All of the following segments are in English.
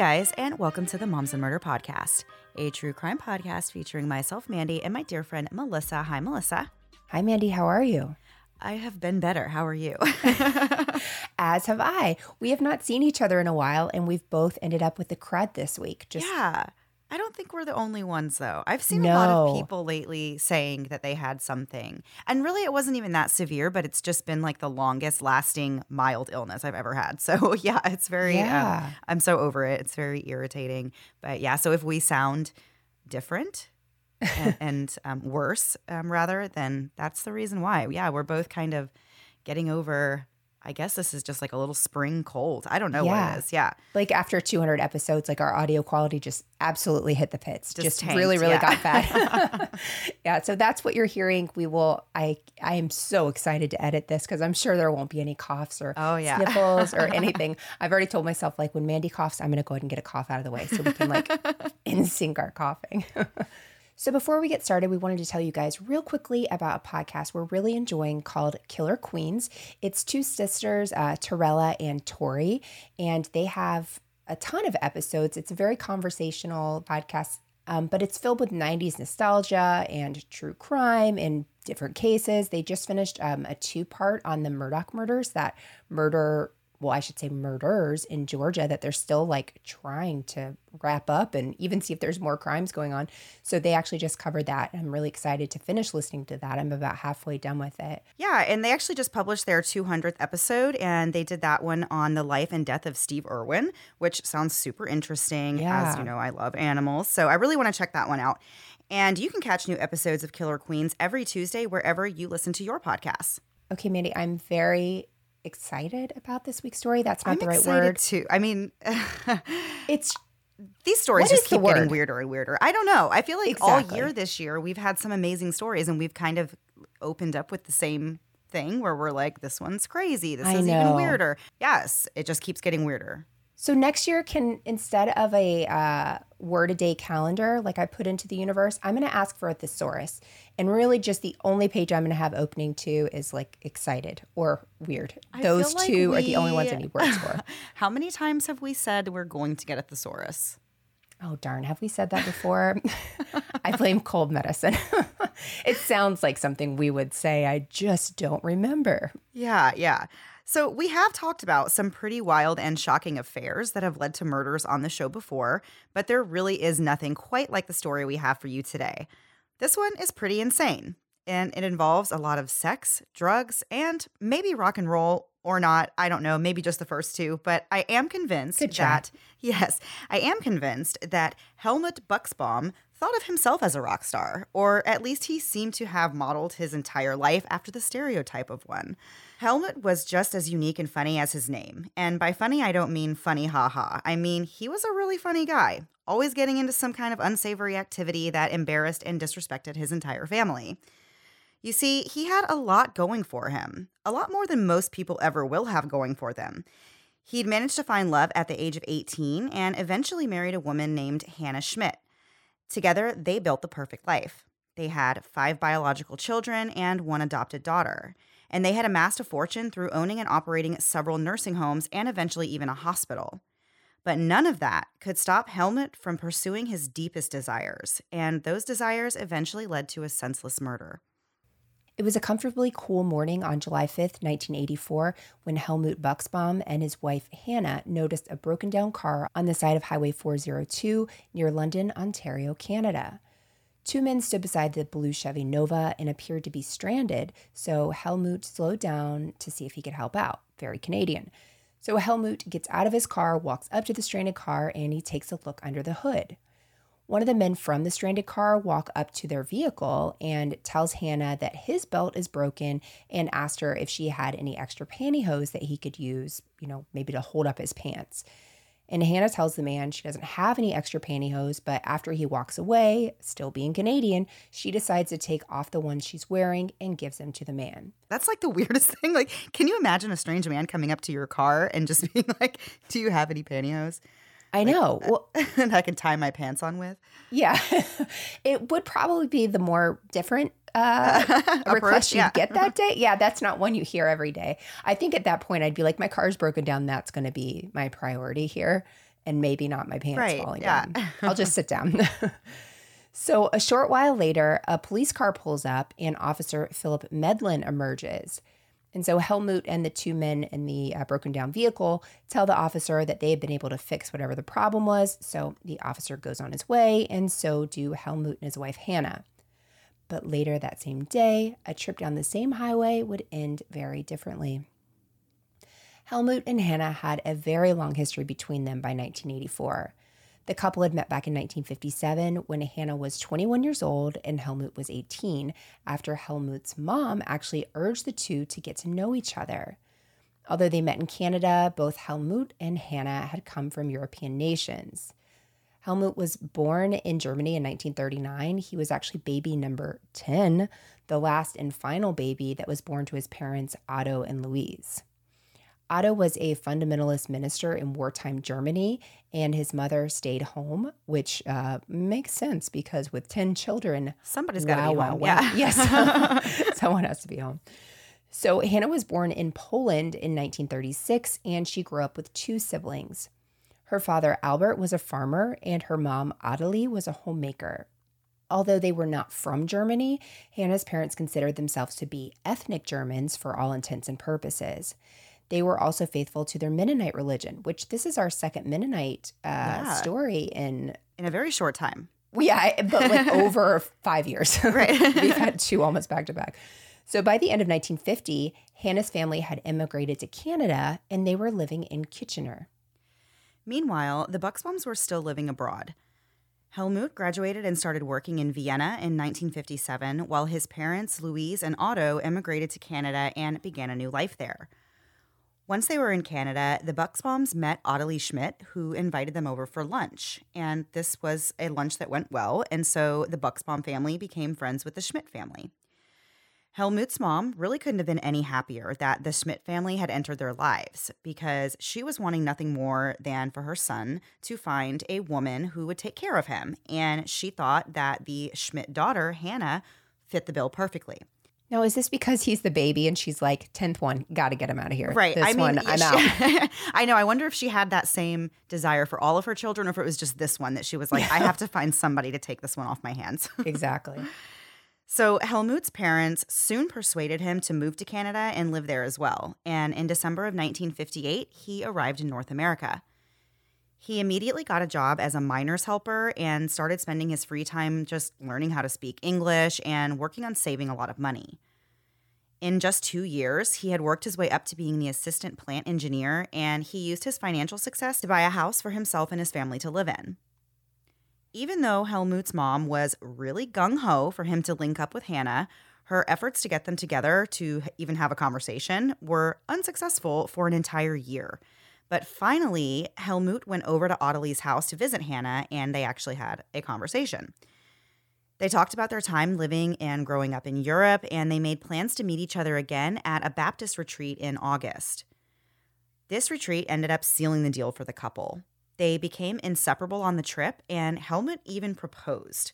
Guys, and welcome to the Moms and Murder Podcast, a true crime podcast featuring myself, Mandy, and my dear friend Melissa. Hi, Melissa. Hi, Mandy. How are you? I have been better. How are you? As have I. We have not seen each other in a while, and we've both ended up with the crud this week. Just yeah. I don't think we're the only ones, though. I've seen no. a lot of people lately saying that they had something. And really, it wasn't even that severe, but it's just been like the longest lasting mild illness I've ever had. So, yeah, it's very, um, yeah. Um, I'm so over it. It's very irritating. But yeah, so if we sound different, and, and um, worse, um, rather, then that's the reason why. Yeah, we're both kind of getting over I guess this is just like a little spring cold. I don't know yeah. what it is. Yeah. Like after 200 episodes, like our audio quality just absolutely hit the pits. Just, just really, really yeah. got bad. yeah. So that's what you're hearing. We will, I, I am so excited to edit this because I'm sure there won't be any coughs or oh, yeah. sniffles or anything. I've already told myself like when Mandy coughs, I'm going to go ahead and get a cough out of the way so we can like in sync our coughing. So, before we get started, we wanted to tell you guys real quickly about a podcast we're really enjoying called Killer Queens. It's two sisters, uh, Torella and Tori, and they have a ton of episodes. It's a very conversational podcast, um, but it's filled with 90s nostalgia and true crime and different cases. They just finished um, a two part on the Murdaugh murders, that murder well, I should say murders in Georgia that they're still like trying to wrap up and even see if there's more crimes going on. So they actually just covered that. I'm really excited to finish listening to that. I'm about halfway done with it. Yeah, and they actually just published their 200th episode and they did that one on the life and death of Steve Irwin, which sounds super interesting. Yeah. As you know, I love animals. So I really want to check that one out. And you can catch new episodes of Killer Queens every Tuesday wherever you listen to your podcasts. Okay, Mandy, I'm very excited about this week's story. That's not I'm the right word. Too. I mean, it's these stories just keep getting weirder and weirder. I don't know. I feel like exactly. all year this year we've had some amazing stories, and we've kind of opened up with the same thing where we're like, this one's crazy. This I is know. even weirder. Yes, it just keeps getting weirder. So next year can instead of a uh, word a day calendar like I put into the universe, I'm going to ask for a thesaurus, and really just the only page I'm going to have opening to is like excited or weird. I Those two we... are the only ones I need words for. How many times have we said we're going to get a thesaurus? Oh, darn. Have we said that before? I blame cold medicine. it sounds like something we would say. I just don't remember. Yeah, yeah. So, we have talked about some pretty wild and shocking affairs that have led to murders on the show before, but there really is nothing quite like the story we have for you today. This one is pretty insane, and it involves a lot of sex, drugs, and maybe rock and roll or not. I don't know, maybe just the first two, but I am convinced that, yes, I am convinced that Helmut Buxbaum thought of himself as a rock star, or at least he seemed to have modeled his entire life after the stereotype of one. Helmut was just as unique and funny as his name. And by funny, I don't mean funny haha. I mean, he was a really funny guy, always getting into some kind of unsavory activity that embarrassed and disrespected his entire family. You see, he had a lot going for him, a lot more than most people ever will have going for them. He'd managed to find love at the age of 18 and eventually married a woman named Hannah Schmidt. Together, they built the perfect life. They had five biological children and one adopted daughter and they had amassed a fortune through owning and operating several nursing homes and eventually even a hospital. But none of that could stop Helmut from pursuing his deepest desires, and those desires eventually led to a senseless murder. It was a comfortably cool morning on July 5th, 1984, when Helmut Buxbaum and his wife Hannah noticed a broken down car on the side of Highway 402 near London, Ontario, Canada. Two men stood beside the blue Chevy Nova and appeared to be stranded, so Helmut slowed down to see if he could help out. Very Canadian. So Helmut gets out of his car, walks up to the stranded car, and he takes a look under the hood. One of the men from the stranded car walk up to their vehicle and tells Hannah that his belt is broken and asked her if she had any extra pantyhose that he could use, you know, maybe to hold up his pants. And Hannah tells the man she doesn't have any extra pantyhose, but after he walks away, still being Canadian, she decides to take off the ones she's wearing and gives them to the man. That's like the weirdest thing. Like, can you imagine a strange man coming up to your car and just being like, Do you have any pantyhose? I know. Like, well, and I can tie my pants on with. Yeah. it would probably be the more different uh, request you yeah. get that day. Yeah, that's not one you hear every day. I think at that point I'd be like, my car's broken down. That's going to be my priority here, and maybe not my pants right, falling yeah. down. I'll just sit down. so a short while later, a police car pulls up, and Officer Philip Medlin emerges. And so Helmut and the two men in the uh, broken down vehicle tell the officer that they have been able to fix whatever the problem was. So the officer goes on his way, and so do Helmut and his wife Hannah. But later that same day, a trip down the same highway would end very differently. Helmut and Hannah had a very long history between them by 1984. The couple had met back in 1957 when Hannah was 21 years old and Helmut was 18, after Helmut's mom actually urged the two to get to know each other. Although they met in Canada, both Helmut and Hannah had come from European nations. Helmut was born in Germany in 1939. He was actually baby number 10, the last and final baby that was born to his parents, Otto and Louise. Otto was a fundamentalist minister in wartime Germany, and his mother stayed home, which uh, makes sense because with 10 children, somebody's got to wow, be home. Wow, yeah. yes, someone has to be home. So Hannah was born in Poland in 1936, and she grew up with two siblings. Her father, Albert, was a farmer, and her mom, Adelie, was a homemaker. Although they were not from Germany, Hannah's parents considered themselves to be ethnic Germans for all intents and purposes. They were also faithful to their Mennonite religion, which this is our second Mennonite uh, yeah. story in in a very short time. Yeah, but like over five years. Right, we've had two almost back to back. So by the end of 1950, Hannah's family had immigrated to Canada, and they were living in Kitchener. Meanwhile, the Buxbaums were still living abroad. Helmut graduated and started working in Vienna in 1957, while his parents, Louise and Otto, immigrated to Canada and began a new life there. Once they were in Canada, the Buxbaums met Adelie Schmidt, who invited them over for lunch. And this was a lunch that went well, and so the Buxbaum family became friends with the Schmidt family. Helmut's mom really couldn't have been any happier that the Schmidt family had entered their lives because she was wanting nothing more than for her son to find a woman who would take care of him. And she thought that the Schmidt daughter, Hannah, fit the bill perfectly. Now, is this because he's the baby and she's like, 10th one, got to get him out of here? Right. This I mean, one, I'm she, out. I know. I wonder if she had that same desire for all of her children or if it was just this one that she was like, I have to find somebody to take this one off my hands. exactly. So Helmut's parents soon persuaded him to move to Canada and live there as well. And in December of 1958, he arrived in North America. He immediately got a job as a miner's helper and started spending his free time just learning how to speak English and working on saving a lot of money. In just two years, he had worked his way up to being the assistant plant engineer, and he used his financial success to buy a house for himself and his family to live in. Even though Helmut's mom was really gung ho for him to link up with Hannah, her efforts to get them together to even have a conversation were unsuccessful for an entire year. But finally, Helmut went over to Ottilie's house to visit Hannah, and they actually had a conversation. They talked about their time living and growing up in Europe, and they made plans to meet each other again at a Baptist retreat in August. This retreat ended up sealing the deal for the couple. They became inseparable on the trip, and Helmut even proposed.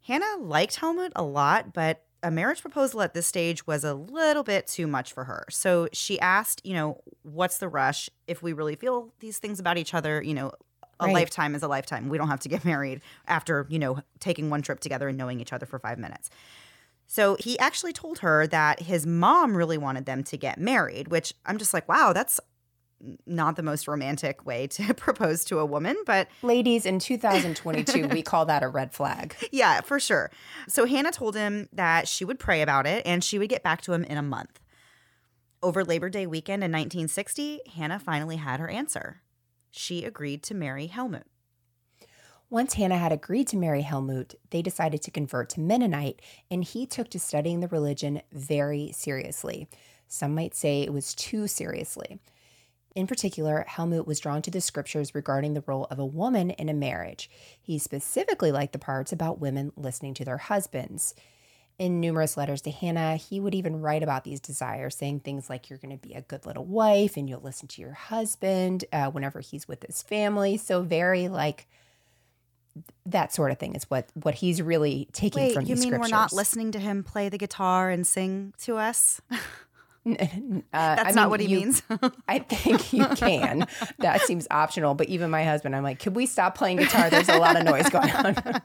Hannah liked Helmut a lot, but a marriage proposal at this stage was a little bit too much for her. So she asked, you know, what's the rush if we really feel these things about each other, you know, a right. lifetime is a lifetime. We don't have to get married after, you know, taking one trip together and knowing each other for 5 minutes. So he actually told her that his mom really wanted them to get married, which I'm just like, wow, that's not the most romantic way to propose to a woman, but ladies in 2022 we call that a red flag. Yeah, for sure. So Hannah told him that she would pray about it and she would get back to him in a month. Over Labor Day weekend in 1960, Hannah finally had her answer. She agreed to marry Helmut. Once Hannah had agreed to marry Helmut, they decided to convert to Mennonite, and he took to studying the religion very seriously. Some might say it was too seriously. In particular, Helmut was drawn to the scriptures regarding the role of a woman in a marriage. He specifically liked the parts about women listening to their husbands. In numerous letters to Hannah, he would even write about these desires, saying things like, You're going to be a good little wife and you'll listen to your husband uh, whenever he's with his family. So, very like, that sort of thing is what what he's really taking Wait, from you mean scriptures. we're not listening to him play the guitar and sing to us? Uh, That's I not mean, what he you, means. I think you can. that seems optional. But even my husband, I'm like, could we stop playing guitar? There's a lot of noise going on.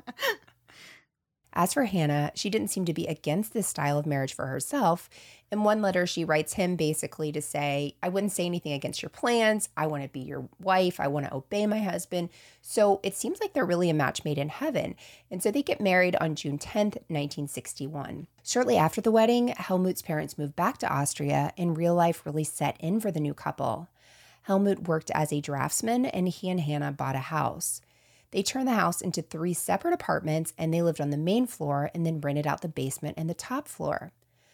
As for Hannah, she didn't seem to be against this style of marriage for herself. In one letter, she writes him basically to say, I wouldn't say anything against your plans. I want to be your wife. I want to obey my husband. So it seems like they're really a match made in heaven. And so they get married on June 10th, 1961. Shortly after the wedding, Helmut's parents moved back to Austria, and real life really set in for the new couple. Helmut worked as a draftsman, and he and Hannah bought a house. They turned the house into three separate apartments and they lived on the main floor and then rented out the basement and the top floor.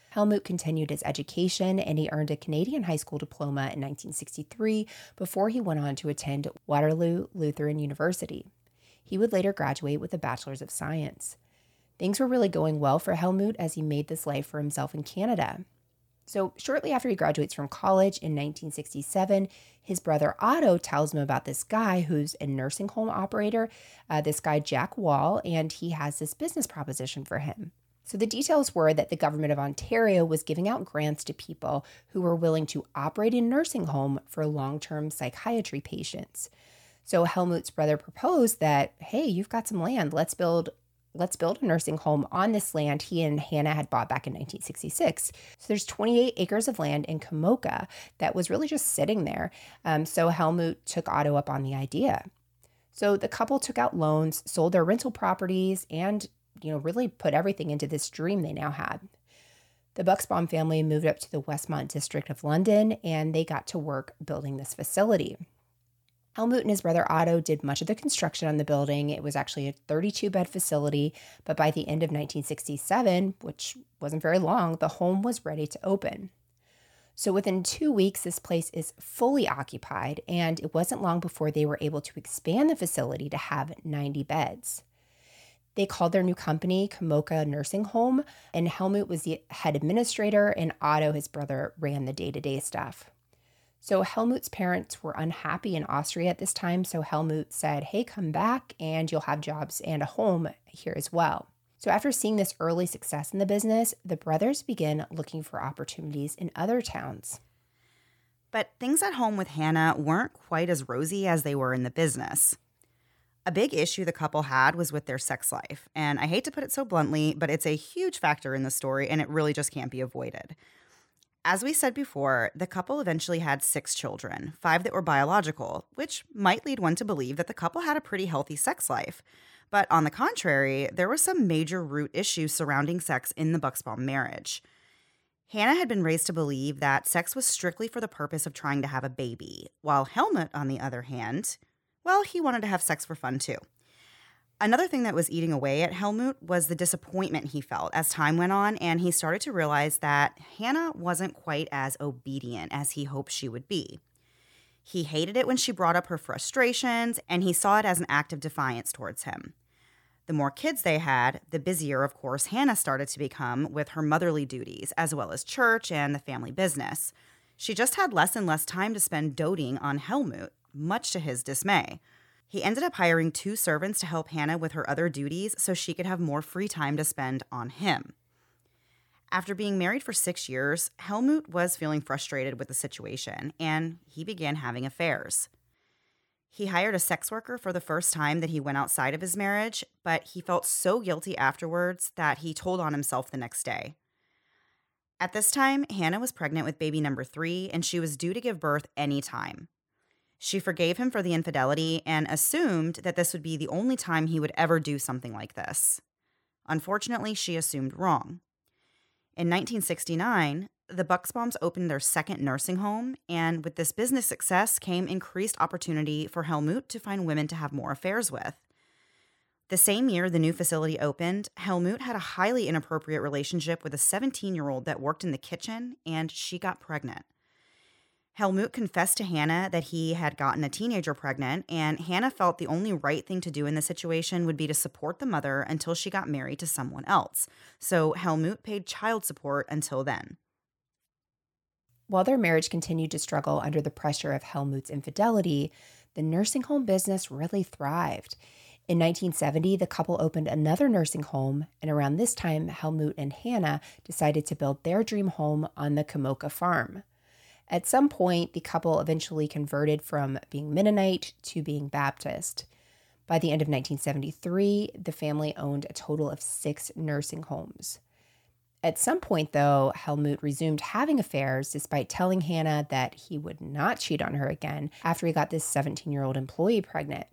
Helmut continued his education and he earned a Canadian high school diploma in 1963 before he went on to attend Waterloo Lutheran University. He would later graduate with a Bachelor's of Science. Things were really going well for Helmut as he made this life for himself in Canada. So, shortly after he graduates from college in 1967, his brother Otto tells him about this guy who's a nursing home operator, uh, this guy Jack Wall, and he has this business proposition for him. So, the details were that the government of Ontario was giving out grants to people who were willing to operate a nursing home for long term psychiatry patients. So, Helmut's brother proposed that, hey, you've got some land, let's build let's build a nursing home on this land he and Hannah had bought back in 1966. So there's 28 acres of land in Komoka that was really just sitting there. Um, so Helmut took Otto up on the idea. So the couple took out loans, sold their rental properties, and you know really put everything into this dream they now had. The Buxbaum family moved up to the Westmount district of London and they got to work building this facility. Helmut and his brother Otto did much of the construction on the building. It was actually a 32 bed facility, but by the end of 1967, which wasn't very long, the home was ready to open. So within two weeks, this place is fully occupied, and it wasn't long before they were able to expand the facility to have 90 beds. They called their new company Komoka Nursing Home, and Helmut was the head administrator, and Otto, his brother, ran the day to day stuff. So Helmut's parents were unhappy in Austria at this time. So Helmut said, Hey, come back and you'll have jobs and a home here as well. So, after seeing this early success in the business, the brothers begin looking for opportunities in other towns. But things at home with Hannah weren't quite as rosy as they were in the business. A big issue the couple had was with their sex life. And I hate to put it so bluntly, but it's a huge factor in the story and it really just can't be avoided. As we said before, the couple eventually had six children, five that were biological, which might lead one to believe that the couple had a pretty healthy sex life. But on the contrary, there were some major root issues surrounding sex in the Buxbaum marriage. Hannah had been raised to believe that sex was strictly for the purpose of trying to have a baby, while Helmut, on the other hand, well, he wanted to have sex for fun too. Another thing that was eating away at Helmut was the disappointment he felt as time went on, and he started to realize that Hannah wasn't quite as obedient as he hoped she would be. He hated it when she brought up her frustrations, and he saw it as an act of defiance towards him. The more kids they had, the busier, of course, Hannah started to become with her motherly duties, as well as church and the family business. She just had less and less time to spend doting on Helmut, much to his dismay. He ended up hiring two servants to help Hannah with her other duties so she could have more free time to spend on him. After being married for six years, Helmut was feeling frustrated with the situation and he began having affairs. He hired a sex worker for the first time that he went outside of his marriage, but he felt so guilty afterwards that he told on himself the next day. At this time, Hannah was pregnant with baby number three and she was due to give birth any time. She forgave him for the infidelity and assumed that this would be the only time he would ever do something like this. Unfortunately, she assumed wrong. In 1969, the Buxbaums opened their second nursing home, and with this business success came increased opportunity for Helmut to find women to have more affairs with. The same year the new facility opened, Helmut had a highly inappropriate relationship with a 17 year old that worked in the kitchen, and she got pregnant. Helmut confessed to Hannah that he had gotten a teenager pregnant, and Hannah felt the only right thing to do in the situation would be to support the mother until she got married to someone else. So Helmut paid child support until then. While their marriage continued to struggle under the pressure of Helmut's infidelity, the nursing home business really thrived. In 1970, the couple opened another nursing home, and around this time, Helmut and Hannah decided to build their dream home on the Komoka farm. At some point, the couple eventually converted from being Mennonite to being Baptist. By the end of 1973, the family owned a total of six nursing homes. At some point, though, Helmut resumed having affairs despite telling Hannah that he would not cheat on her again after he got this 17 year old employee pregnant.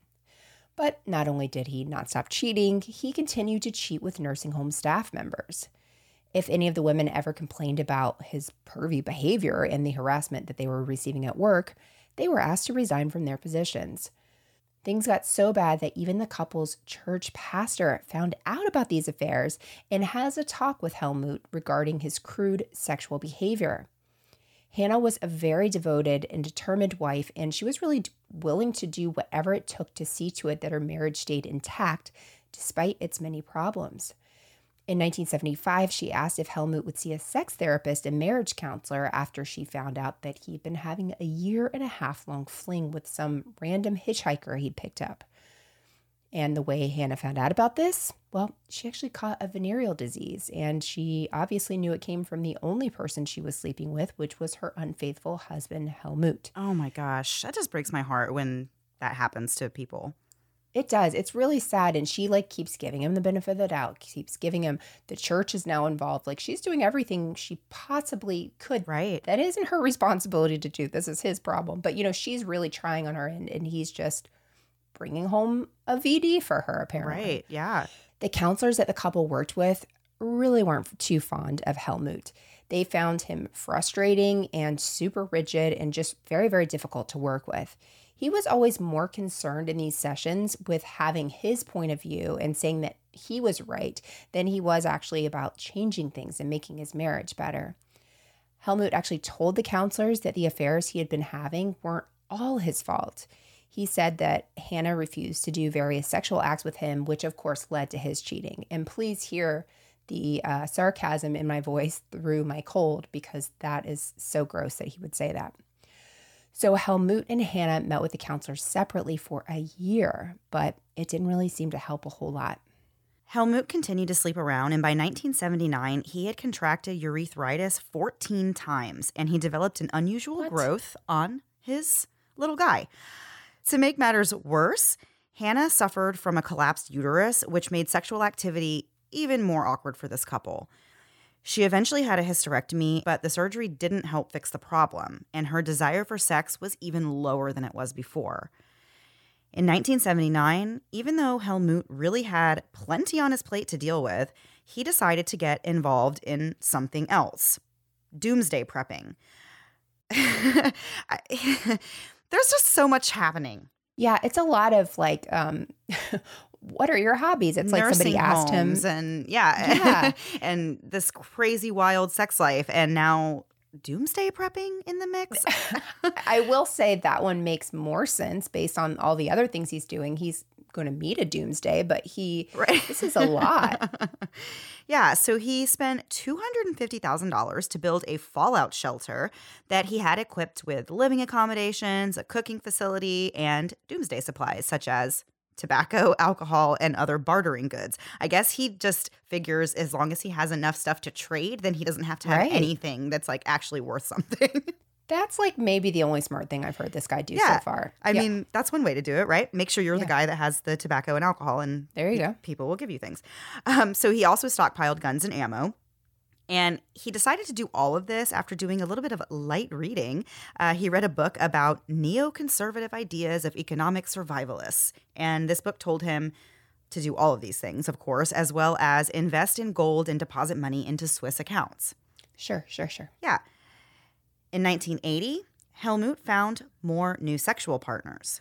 But not only did he not stop cheating, he continued to cheat with nursing home staff members if any of the women ever complained about his pervy behavior and the harassment that they were receiving at work, they were asked to resign from their positions. Things got so bad that even the couple's church pastor found out about these affairs and has a talk with Helmut regarding his crude sexual behavior. Hannah was a very devoted and determined wife, and she was really willing to do whatever it took to see to it that her marriage stayed intact despite its many problems. In 1975, she asked if Helmut would see a sex therapist and marriage counselor after she found out that he'd been having a year and a half long fling with some random hitchhiker he'd picked up. And the way Hannah found out about this, well, she actually caught a venereal disease, and she obviously knew it came from the only person she was sleeping with, which was her unfaithful husband, Helmut. Oh my gosh, that just breaks my heart when that happens to people. It does. It's really sad. And she like keeps giving him the benefit of the doubt, keeps giving him the church is now involved. Like she's doing everything she possibly could. Right. That isn't her responsibility to do. This is his problem. But, you know, she's really trying on her end and he's just bringing home a VD for her, apparently. Right. Yeah. The counselors that the couple worked with really weren't too fond of Helmut. They found him frustrating and super rigid and just very, very difficult to work with he was always more concerned in these sessions with having his point of view and saying that he was right than he was actually about changing things and making his marriage better. Helmut actually told the counselors that the affairs he had been having weren't all his fault. He said that Hannah refused to do various sexual acts with him, which of course led to his cheating. And please hear the uh, sarcasm in my voice through my cold because that is so gross that he would say that. So Helmut and Hannah met with the counselors separately for a year, but it didn't really seem to help a whole lot. Helmut continued to sleep around, and by 1979, he had contracted urethritis 14 times, and he developed an unusual what? growth on his little guy. To make matters worse, Hannah suffered from a collapsed uterus, which made sexual activity even more awkward for this couple. She eventually had a hysterectomy, but the surgery didn't help fix the problem, and her desire for sex was even lower than it was before. In 1979, even though Helmut really had plenty on his plate to deal with, he decided to get involved in something else doomsday prepping. There's just so much happening. Yeah, it's a lot of like, um, what are your hobbies? It's like somebody asked him, and yeah, yeah. and this crazy wild sex life, and now doomsday prepping in the mix. I will say that one makes more sense based on all the other things he's doing. He's going to meet a doomsday, but he right. this is a lot. yeah, so he spent $250,000 to build a fallout shelter that he had equipped with living accommodations, a cooking facility, and doomsday supplies such as tobacco, alcohol, and other bartering goods. I guess he just figures as long as he has enough stuff to trade, then he doesn't have to have right. anything that's like actually worth something. That's like maybe the only smart thing I've heard this guy do yeah. so far. I yeah. mean, that's one way to do it, right? Make sure you're yeah. the guy that has the tobacco and alcohol, and there you go. People will give you things. Um, so he also stockpiled guns and ammo. And he decided to do all of this after doing a little bit of light reading. Uh, he read a book about neoconservative ideas of economic survivalists. And this book told him to do all of these things, of course, as well as invest in gold and deposit money into Swiss accounts. Sure, sure, sure. Yeah. In 1980, Helmut found more new sexual partners.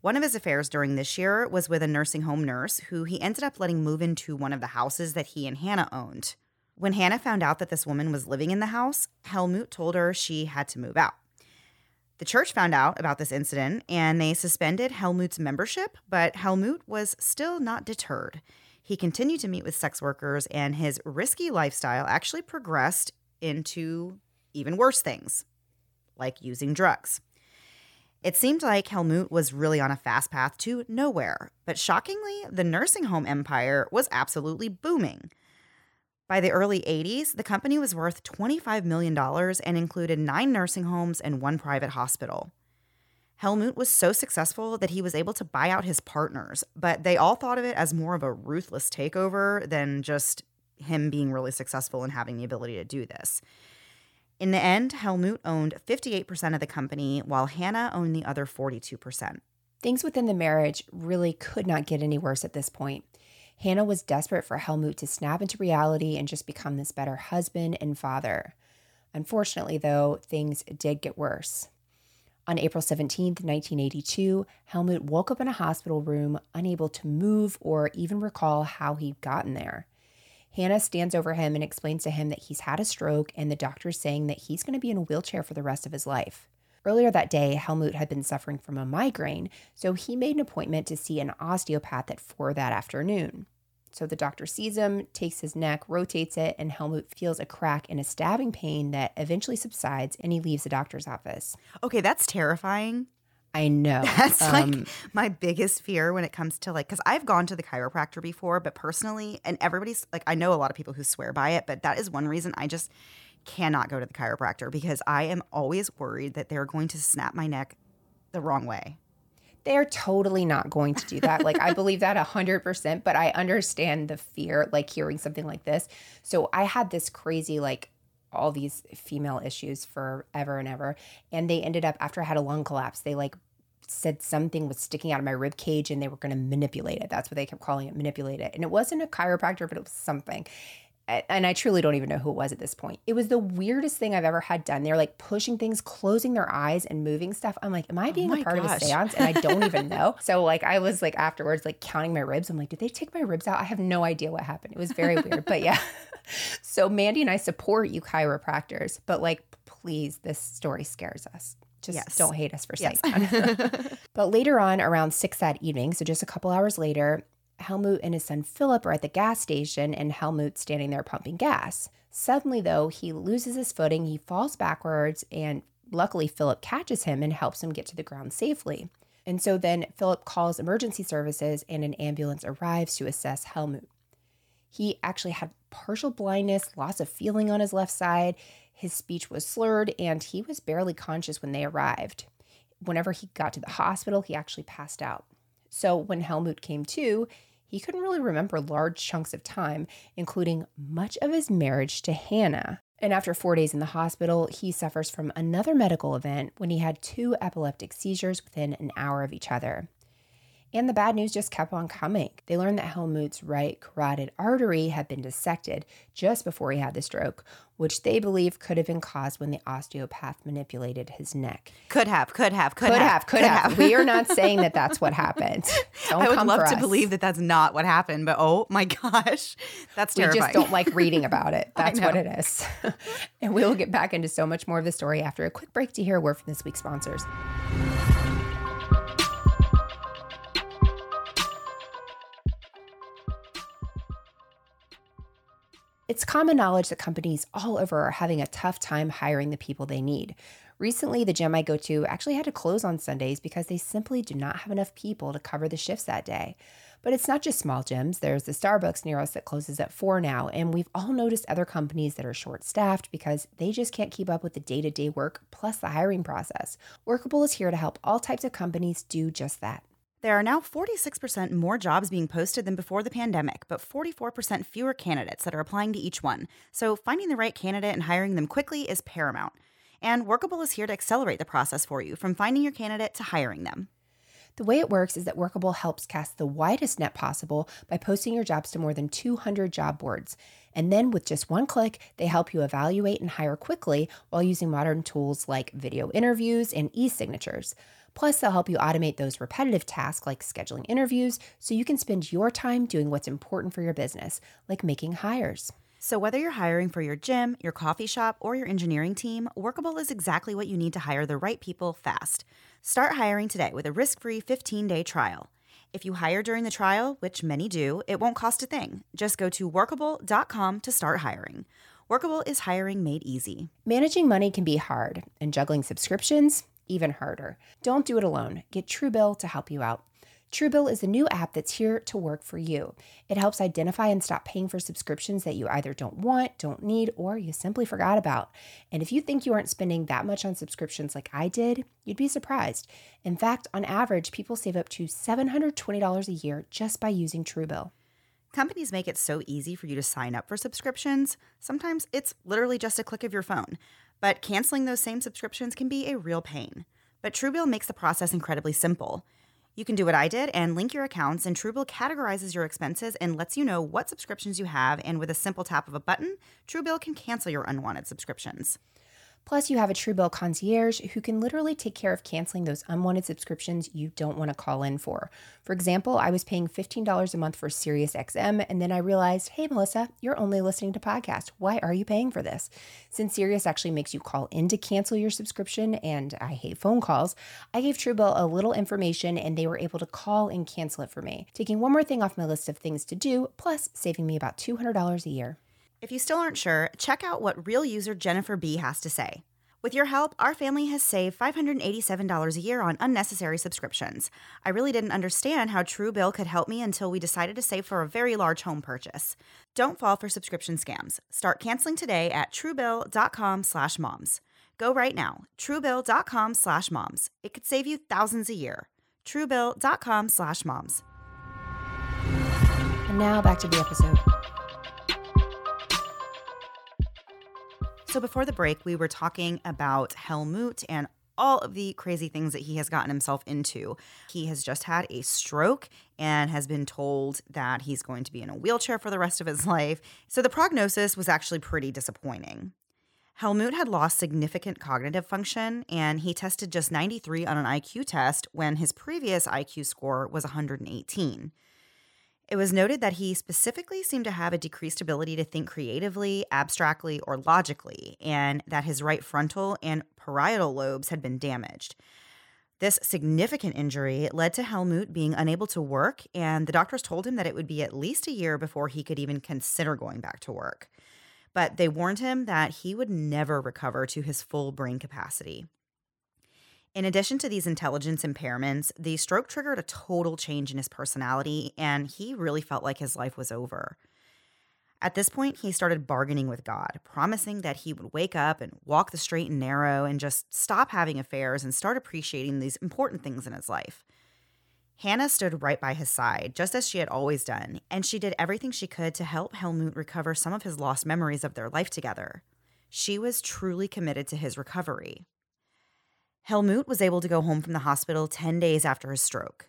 One of his affairs during this year was with a nursing home nurse who he ended up letting move into one of the houses that he and Hannah owned. When Hannah found out that this woman was living in the house, Helmut told her she had to move out. The church found out about this incident and they suspended Helmut's membership, but Helmut was still not deterred. He continued to meet with sex workers, and his risky lifestyle actually progressed into even worse things, like using drugs. It seemed like Helmut was really on a fast path to nowhere, but shockingly, the nursing home empire was absolutely booming. By the early 80s, the company was worth $25 million and included nine nursing homes and one private hospital. Helmut was so successful that he was able to buy out his partners, but they all thought of it as more of a ruthless takeover than just him being really successful and having the ability to do this. In the end, Helmut owned 58% of the company, while Hannah owned the other 42%. Things within the marriage really could not get any worse at this point. Hannah was desperate for Helmut to snap into reality and just become this better husband and father. Unfortunately, though, things did get worse. On April 17, 1982, Helmut woke up in a hospital room, unable to move or even recall how he'd gotten there. Hannah stands over him and explains to him that he's had a stroke and the doctor's saying that he's going to be in a wheelchair for the rest of his life. Earlier that day, Helmut had been suffering from a migraine, so he made an appointment to see an osteopath at 4 that afternoon. So the doctor sees him, takes his neck, rotates it, and Helmut feels a crack and a stabbing pain that eventually subsides and he leaves the doctor's office. Okay, that's terrifying. I know. That's um, like my biggest fear when it comes to like, because I've gone to the chiropractor before, but personally, and everybody's like, I know a lot of people who swear by it, but that is one reason I just cannot go to the chiropractor because I am always worried that they're going to snap my neck the wrong way. They're totally not going to do that. Like, I believe that 100%, but I understand the fear, like hearing something like this. So, I had this crazy, like, all these female issues forever and ever. And they ended up, after I had a lung collapse, they like said something was sticking out of my rib cage and they were going to manipulate it. That's what they kept calling it, manipulate it. And it wasn't a chiropractor, but it was something and I truly don't even know who it was at this point. It was the weirdest thing I've ever had done. They're like pushing things, closing their eyes, and moving stuff. I'm like, am I oh being oh a part gosh. of a seance? And I don't even know. So like I was like afterwards, like counting my ribs. I'm like, did they take my ribs out? I have no idea what happened. It was very weird. But yeah. so Mandy and I support you chiropractors, but like please, this story scares us. Just yes. don't hate us for saying yes. that. but later on, around six that evening, so just a couple hours later, Helmut and his son Philip are at the gas station, and Helmut's standing there pumping gas. Suddenly, though, he loses his footing, he falls backwards, and luckily, Philip catches him and helps him get to the ground safely. And so then Philip calls emergency services, and an ambulance arrives to assess Helmut. He actually had partial blindness, loss of feeling on his left side. His speech was slurred, and he was barely conscious when they arrived. Whenever he got to the hospital, he actually passed out. So when Helmut came to, he couldn't really remember large chunks of time, including much of his marriage to Hannah. And after four days in the hospital, he suffers from another medical event when he had two epileptic seizures within an hour of each other. And the bad news just kept on coming. They learned that Helmut's right carotid artery had been dissected just before he had the stroke, which they believe could have been caused when the osteopath manipulated his neck. Could have, could have, could, could have, have, could, have. have. We are not saying that that's what happened. Don't I would love to believe that that's not what happened, but oh my gosh, that's terrifying. We just don't like reading about it. That's what it is. and we will get back into so much more of the story after a quick break to hear a word from this week's sponsors. It's common knowledge that companies all over are having a tough time hiring the people they need. Recently, the gym I go to actually had to close on Sundays because they simply do not have enough people to cover the shifts that day. But it's not just small gyms. There's the Starbucks near us that closes at 4 now, and we've all noticed other companies that are short staffed because they just can't keep up with the day to day work plus the hiring process. Workable is here to help all types of companies do just that. There are now 46% more jobs being posted than before the pandemic, but 44% fewer candidates that are applying to each one. So finding the right candidate and hiring them quickly is paramount. And Workable is here to accelerate the process for you from finding your candidate to hiring them. The way it works is that Workable helps cast the widest net possible by posting your jobs to more than 200 job boards. And then with just one click, they help you evaluate and hire quickly while using modern tools like video interviews and e signatures. Plus, they'll help you automate those repetitive tasks like scheduling interviews so you can spend your time doing what's important for your business, like making hires. So, whether you're hiring for your gym, your coffee shop, or your engineering team, Workable is exactly what you need to hire the right people fast. Start hiring today with a risk free 15 day trial. If you hire during the trial, which many do, it won't cost a thing. Just go to workable.com to start hiring. Workable is hiring made easy. Managing money can be hard, and juggling subscriptions, even harder. Don't do it alone. Get Truebill to help you out. Truebill is a new app that's here to work for you. It helps identify and stop paying for subscriptions that you either don't want, don't need, or you simply forgot about. And if you think you aren't spending that much on subscriptions like I did, you'd be surprised. In fact, on average, people save up to $720 a year just by using Truebill. Companies make it so easy for you to sign up for subscriptions. Sometimes it's literally just a click of your phone. But canceling those same subscriptions can be a real pain. But Truebill makes the process incredibly simple. You can do what I did and link your accounts, and Truebill categorizes your expenses and lets you know what subscriptions you have. And with a simple tap of a button, Truebill can cancel your unwanted subscriptions. Plus, you have a Truebill concierge who can literally take care of canceling those unwanted subscriptions you don't want to call in for. For example, I was paying $15 a month for SiriusXM, and then I realized, hey, Melissa, you're only listening to podcasts. Why are you paying for this? Since Sirius actually makes you call in to cancel your subscription, and I hate phone calls, I gave Truebill a little information and they were able to call and cancel it for me, taking one more thing off my list of things to do, plus saving me about $200 a year. If you still aren't sure, check out what real user Jennifer B has to say. With your help, our family has saved $587 a year on unnecessary subscriptions. I really didn't understand how Truebill could help me until we decided to save for a very large home purchase. Don't fall for subscription scams. Start canceling today at truebill.com/moms. Go right now, truebill.com/moms. It could save you thousands a year. truebill.com/moms. And now back to the episode. So before the break, we were talking about Helmut and all of the crazy things that he has gotten himself into. He has just had a stroke and has been told that he's going to be in a wheelchair for the rest of his life. So the prognosis was actually pretty disappointing. Helmut had lost significant cognitive function and he tested just 93 on an IQ test when his previous IQ score was 118. It was noted that he specifically seemed to have a decreased ability to think creatively, abstractly, or logically, and that his right frontal and parietal lobes had been damaged. This significant injury led to Helmut being unable to work, and the doctors told him that it would be at least a year before he could even consider going back to work. But they warned him that he would never recover to his full brain capacity. In addition to these intelligence impairments, the stroke triggered a total change in his personality, and he really felt like his life was over. At this point, he started bargaining with God, promising that he would wake up and walk the straight and narrow and just stop having affairs and start appreciating these important things in his life. Hannah stood right by his side, just as she had always done, and she did everything she could to help Helmut recover some of his lost memories of their life together. She was truly committed to his recovery. Helmut was able to go home from the hospital 10 days after his stroke.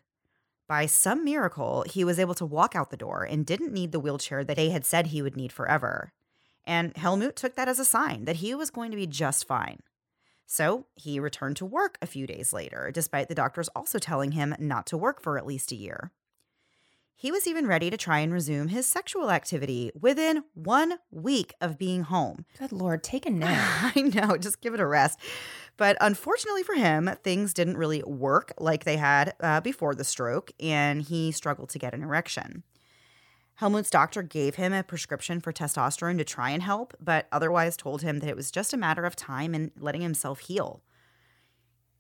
By some miracle, he was able to walk out the door and didn't need the wheelchair that they had said he would need forever. And Helmut took that as a sign that he was going to be just fine. So he returned to work a few days later, despite the doctors also telling him not to work for at least a year. He was even ready to try and resume his sexual activity within one week of being home. Good Lord, take a nap. I know, just give it a rest. But unfortunately for him, things didn't really work like they had uh, before the stroke, and he struggled to get an erection. Helmut's doctor gave him a prescription for testosterone to try and help, but otherwise told him that it was just a matter of time and letting himself heal.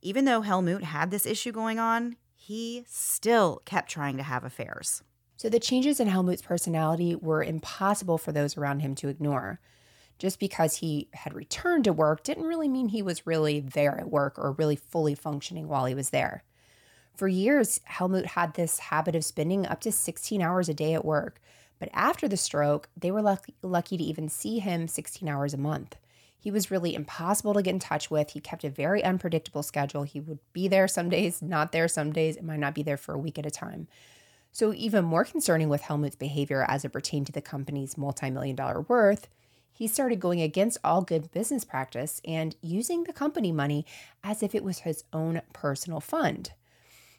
Even though Helmut had this issue going on, he still kept trying to have affairs. So the changes in Helmut's personality were impossible for those around him to ignore. Just because he had returned to work didn't really mean he was really there at work or really fully functioning while he was there. For years, Helmut had this habit of spending up to 16 hours a day at work, but after the stroke, they were lucky, lucky to even see him 16 hours a month. He was really impossible to get in touch with. He kept a very unpredictable schedule. He would be there some days, not there some days. It might not be there for a week at a time. So, even more concerning with Helmut's behavior as it pertained to the company's multi million dollar worth, he started going against all good business practice and using the company money as if it was his own personal fund.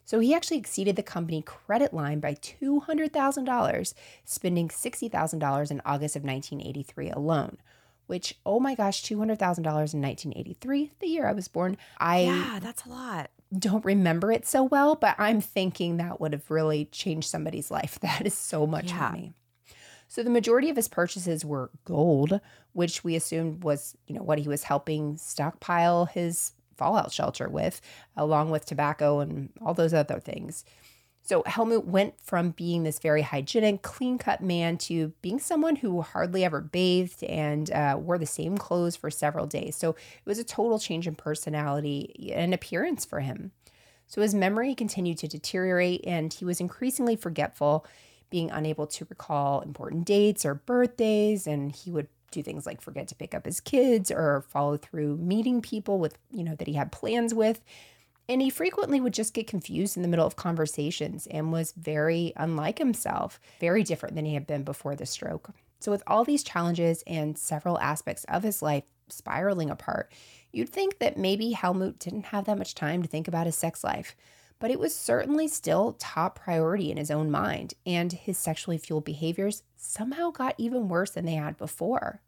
So he actually exceeded the company credit line by $200,000, spending $60,000 in August of 1983 alone. Which, oh my gosh, $200,000 in 1983, the year I was born. I Yeah, that's a lot. Don't remember it so well, but I'm thinking that would have really changed somebody's life. That is so much yeah. money. So the majority of his purchases were gold, which we assumed was, you know, what he was helping stockpile his fallout shelter with, along with tobacco and all those other things. So Helmut went from being this very hygienic, clean cut man to being someone who hardly ever bathed and uh, wore the same clothes for several days. So it was a total change in personality and appearance for him. So his memory continued to deteriorate and he was increasingly forgetful, being unable to recall important dates or birthdays, and he would do things like forget to pick up his kids or follow through meeting people with, you know, that he had plans with. And he frequently would just get confused in the middle of conversations and was very unlike himself, very different than he had been before the stroke. So, with all these challenges and several aspects of his life spiraling apart, you'd think that maybe Helmut didn't have that much time to think about his sex life but it was certainly still top priority in his own mind, and his sexually fueled behaviors somehow got even worse than they had before.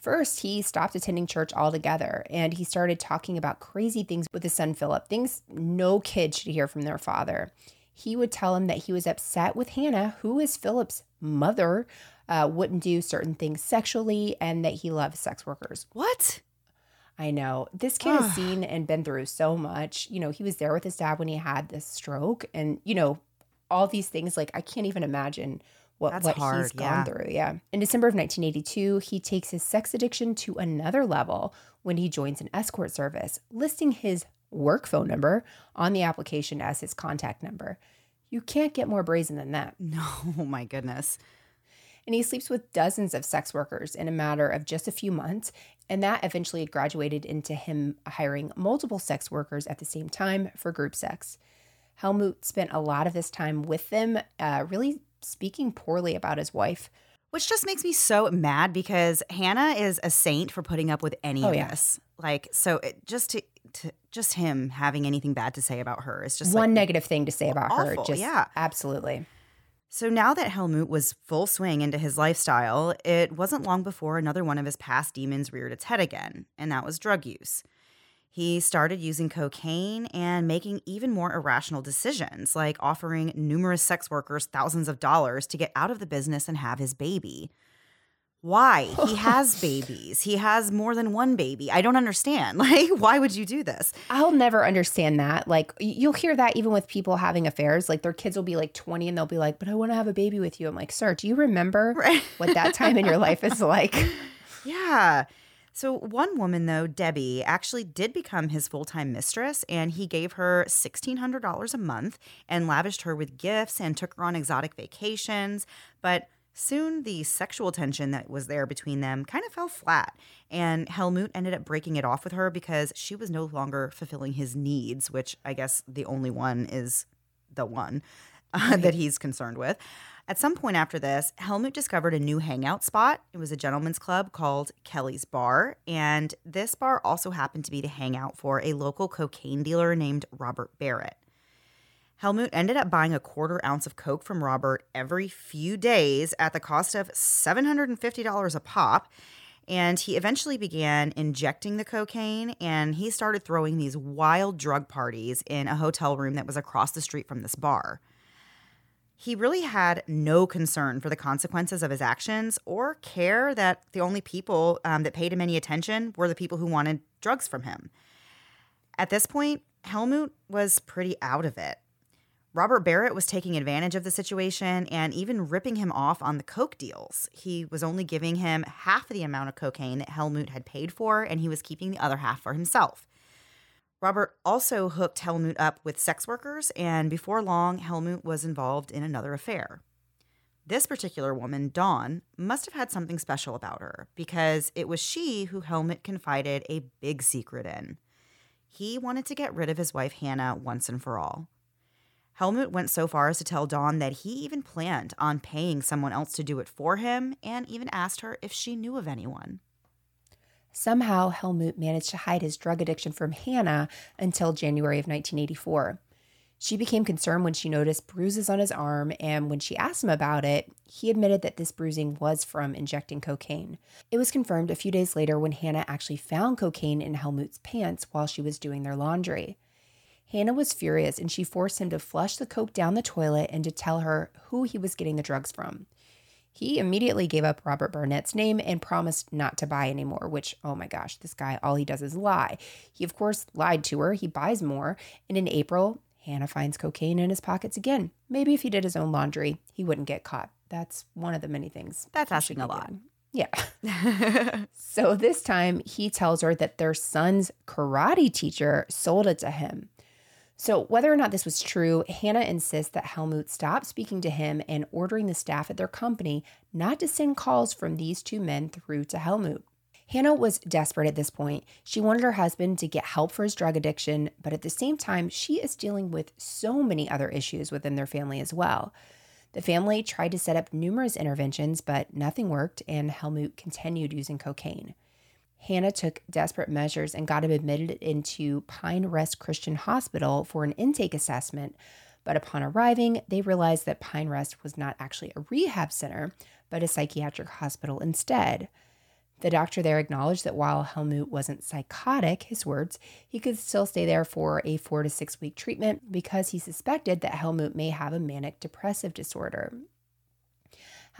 First, he stopped attending church altogether and he started talking about crazy things with his son Philip, things no kid should hear from their father. He would tell him that he was upset with Hannah, who is Philip's mother, uh, wouldn't do certain things sexually, and that he loves sex workers. What? I know. This kid has ah. seen and been through so much. You know, he was there with his dad when he had this stroke and, you know, all these things. Like, I can't even imagine what, what hard, he's gone yeah. through. Yeah. In December of 1982, he takes his sex addiction to another level when he joins an escort service, listing his work phone number on the application as his contact number. You can't get more brazen than that. No, my goodness and he sleeps with dozens of sex workers in a matter of just a few months. And that eventually graduated into him hiring multiple sex workers at the same time for group sex. Helmut spent a lot of this time with them, uh, really speaking poorly about his wife. Which just makes me so mad because Hannah is a saint for putting up with any oh, of yeah. this. Like, so it, just to, to, just him having anything bad to say about her is just one like, negative thing to say about awful, her. Just yeah, absolutely. So now that Helmut was full swing into his lifestyle, it wasn't long before another one of his past demons reared its head again, and that was drug use. He started using cocaine and making even more irrational decisions, like offering numerous sex workers thousands of dollars to get out of the business and have his baby. Why? He has babies. He has more than one baby. I don't understand. Like, why would you do this? I'll never understand that. Like, you'll hear that even with people having affairs. Like, their kids will be like 20 and they'll be like, but I want to have a baby with you. I'm like, sir, do you remember right. what that time in your life is like? Yeah. So, one woman, though, Debbie, actually did become his full time mistress, and he gave her $1,600 a month and lavished her with gifts and took her on exotic vacations. But soon the sexual tension that was there between them kind of fell flat, and Helmut ended up breaking it off with her because she was no longer fulfilling his needs, which I guess the only one is the one uh, right. that he's concerned with. At some point after this, Helmut discovered a new hangout spot. It was a gentleman's club called Kelly's Bar, and this bar also happened to be the hangout for a local cocaine dealer named Robert Barrett. Helmut ended up buying a quarter ounce of coke from Robert every few days at the cost of $750 a pop. And he eventually began injecting the cocaine and he started throwing these wild drug parties in a hotel room that was across the street from this bar. He really had no concern for the consequences of his actions or care that the only people um, that paid him any attention were the people who wanted drugs from him. At this point, Helmut was pretty out of it. Robert Barrett was taking advantage of the situation and even ripping him off on the coke deals. He was only giving him half of the amount of cocaine that Helmut had paid for, and he was keeping the other half for himself. Robert also hooked Helmut up with sex workers, and before long, Helmut was involved in another affair. This particular woman, Dawn, must have had something special about her because it was she who Helmut confided a big secret in. He wanted to get rid of his wife Hannah once and for all. Helmut went so far as to tell Dawn that he even planned on paying someone else to do it for him and even asked her if she knew of anyone. Somehow, Helmut managed to hide his drug addiction from Hannah until January of 1984. She became concerned when she noticed bruises on his arm, and when she asked him about it, he admitted that this bruising was from injecting cocaine. It was confirmed a few days later when Hannah actually found cocaine in Helmut's pants while she was doing their laundry. Hannah was furious and she forced him to flush the coke down the toilet and to tell her who he was getting the drugs from. He immediately gave up Robert Barrett's name and promised not to buy anymore, which, oh my gosh, this guy, all he does is lie. He, of course, lied to her. He buys more. And in April, Hannah finds cocaine in his pockets again. Maybe if he did his own laundry, he wouldn't get caught. That's one of the many things. That's asking a lot. Yeah. so this time he tells her that their son's karate teacher sold it to him. So, whether or not this was true, Hannah insists that Helmut stop speaking to him and ordering the staff at their company not to send calls from these two men through to Helmut. Hannah was desperate at this point. She wanted her husband to get help for his drug addiction, but at the same time, she is dealing with so many other issues within their family as well. The family tried to set up numerous interventions, but nothing worked, and Helmut continued using cocaine. Hannah took desperate measures and got him admitted into Pine Rest Christian Hospital for an intake assessment. But upon arriving, they realized that Pine Rest was not actually a rehab center, but a psychiatric hospital instead. The doctor there acknowledged that while Helmut wasn't psychotic, his words, he could still stay there for a four to six week treatment because he suspected that Helmut may have a manic depressive disorder.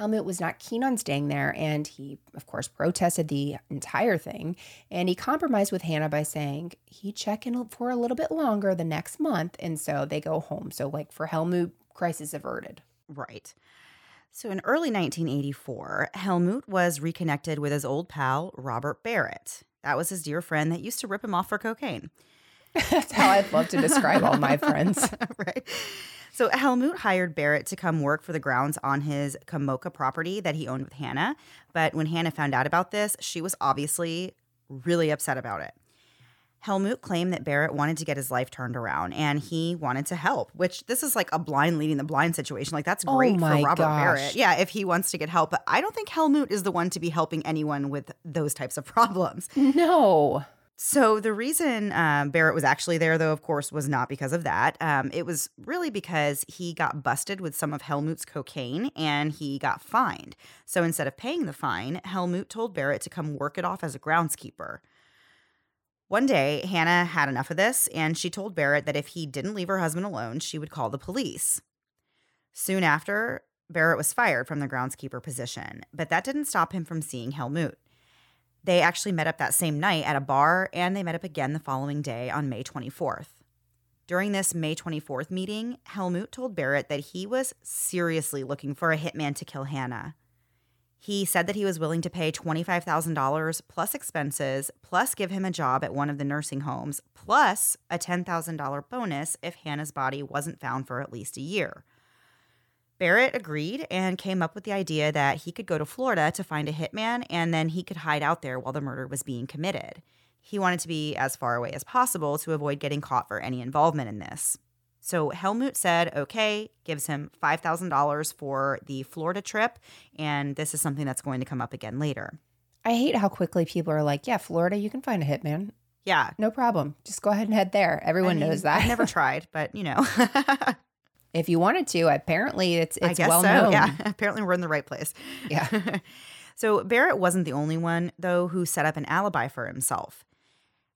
Helmut was not keen on staying there, and he, of course, protested the entire thing. And he compromised with Hannah by saying he'd check in for a little bit longer the next month, and so they go home. So, like for Helmut, crisis averted. Right. So, in early 1984, Helmut was reconnected with his old pal, Robert Barrett. That was his dear friend that used to rip him off for cocaine. That's how I'd love to describe all my friends. right. So Helmut hired Barrett to come work for the grounds on his Komoka property that he owned with Hannah. But when Hannah found out about this, she was obviously really upset about it. Helmut claimed that Barrett wanted to get his life turned around and he wanted to help, which this is like a blind leading the blind situation. Like, that's oh great oh for Robert gosh. Barrett. Yeah, if he wants to get help. But I don't think Helmut is the one to be helping anyone with those types of problems. No. So the reason um, Barrett was actually there, though, of course, was not because of that. Um, it was really because he got busted with some of Helmut's cocaine and he got fined. So instead of paying the fine, Helmut told Barrett to come work it off as a groundskeeper. One day, Hannah had enough of this, and she told Barrett that if he didn't leave her husband alone, she would call the police. Soon after, Barrett was fired from the groundskeeper position, but that didn't stop him from seeing Helmut. They actually met up that same night at a bar and they met up again the following day on May 24th. During this May 24th meeting, Helmut told Barrett that he was seriously looking for a hitman to kill Hannah. He said that he was willing to pay $25,000 plus expenses, plus give him a job at one of the nursing homes, plus a $10,000 bonus if Hannah's body wasn't found for at least a year. Barrett agreed and came up with the idea that he could go to Florida to find a hitman and then he could hide out there while the murder was being committed. He wanted to be as far away as possible to avoid getting caught for any involvement in this. So Helmut said, okay, gives him $5,000 for the Florida trip. And this is something that's going to come up again later. I hate how quickly people are like, yeah, Florida, you can find a hitman. Yeah. No problem. Just go ahead and head there. Everyone I mean, knows that. I've never tried, but you know. if you wanted to, apparently it's it's well so. known. Yeah. Apparently we're in the right place. Yeah. so Barrett wasn't the only one, though, who set up an alibi for himself.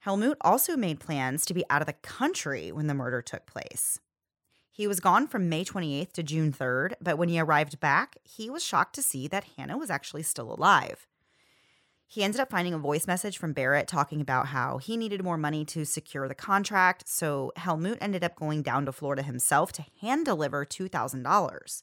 Helmut also made plans to be out of the country when the murder took place. He was gone from May 28th to June 3rd, but when he arrived back, he was shocked to see that Hannah was actually still alive. He ended up finding a voice message from Barrett talking about how he needed more money to secure the contract, so Helmut ended up going down to Florida himself to hand deliver $2,000.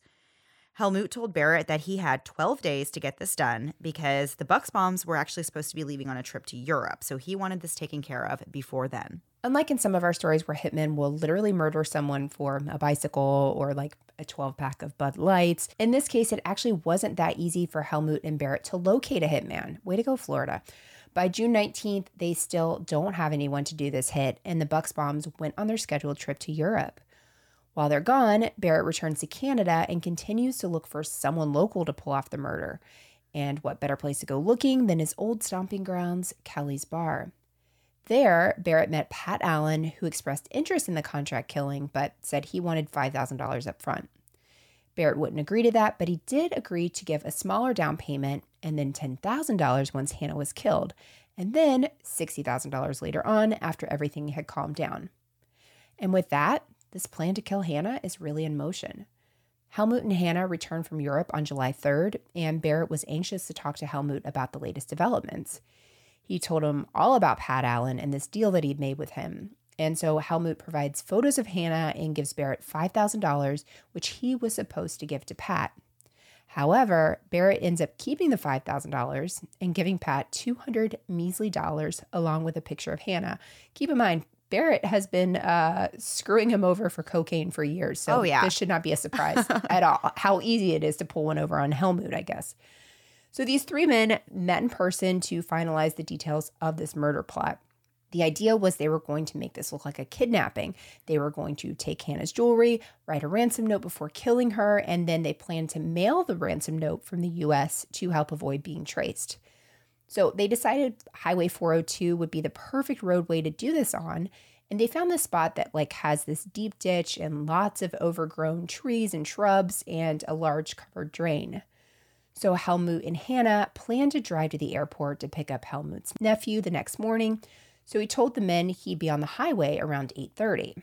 Helmut told Barrett that he had 12 days to get this done because the Buxbaums were actually supposed to be leaving on a trip to Europe, so he wanted this taken care of before then. Unlike in some of our stories where hitmen will literally murder someone for a bicycle or like a 12 pack of Bud Lights, in this case, it actually wasn't that easy for Helmut and Barrett to locate a hitman. Way to go, Florida. By June 19th, they still don't have anyone to do this hit, and the Buxbaums went on their scheduled trip to Europe. While they're gone, Barrett returns to Canada and continues to look for someone local to pull off the murder. And what better place to go looking than his old stomping grounds, Kelly's Bar? There, Barrett met Pat Allen, who expressed interest in the contract killing, but said he wanted $5,000 up front. Barrett wouldn't agree to that, but he did agree to give a smaller down payment and then $10,000 once Hannah was killed, and then $60,000 later on after everything had calmed down. And with that, this plan to kill Hannah is really in motion. Helmut and Hannah returned from Europe on July 3rd, and Barrett was anxious to talk to Helmut about the latest developments. He told him all about Pat Allen and this deal that he'd made with him. And so Helmut provides photos of Hannah and gives Barrett $5,000, which he was supposed to give to Pat. However, Barrett ends up keeping the $5,000 and giving Pat 200 measly dollars along with a picture of Hannah. Keep in mind, Barrett has been uh, screwing him over for cocaine for years. So oh, yeah. this should not be a surprise at all. How easy it is to pull one over on Helmut, I guess. So these three men met in person to finalize the details of this murder plot. The idea was they were going to make this look like a kidnapping. They were going to take Hannah's jewelry, write a ransom note before killing her, and then they planned to mail the ransom note from the US to help avoid being traced. So they decided Highway 402 would be the perfect roadway to do this on. And they found this spot that like has this deep ditch and lots of overgrown trees and shrubs and a large covered drain. So Helmut and Hannah planned to drive to the airport to pick up Helmut's nephew the next morning. So he told the men he'd be on the highway around 8:30.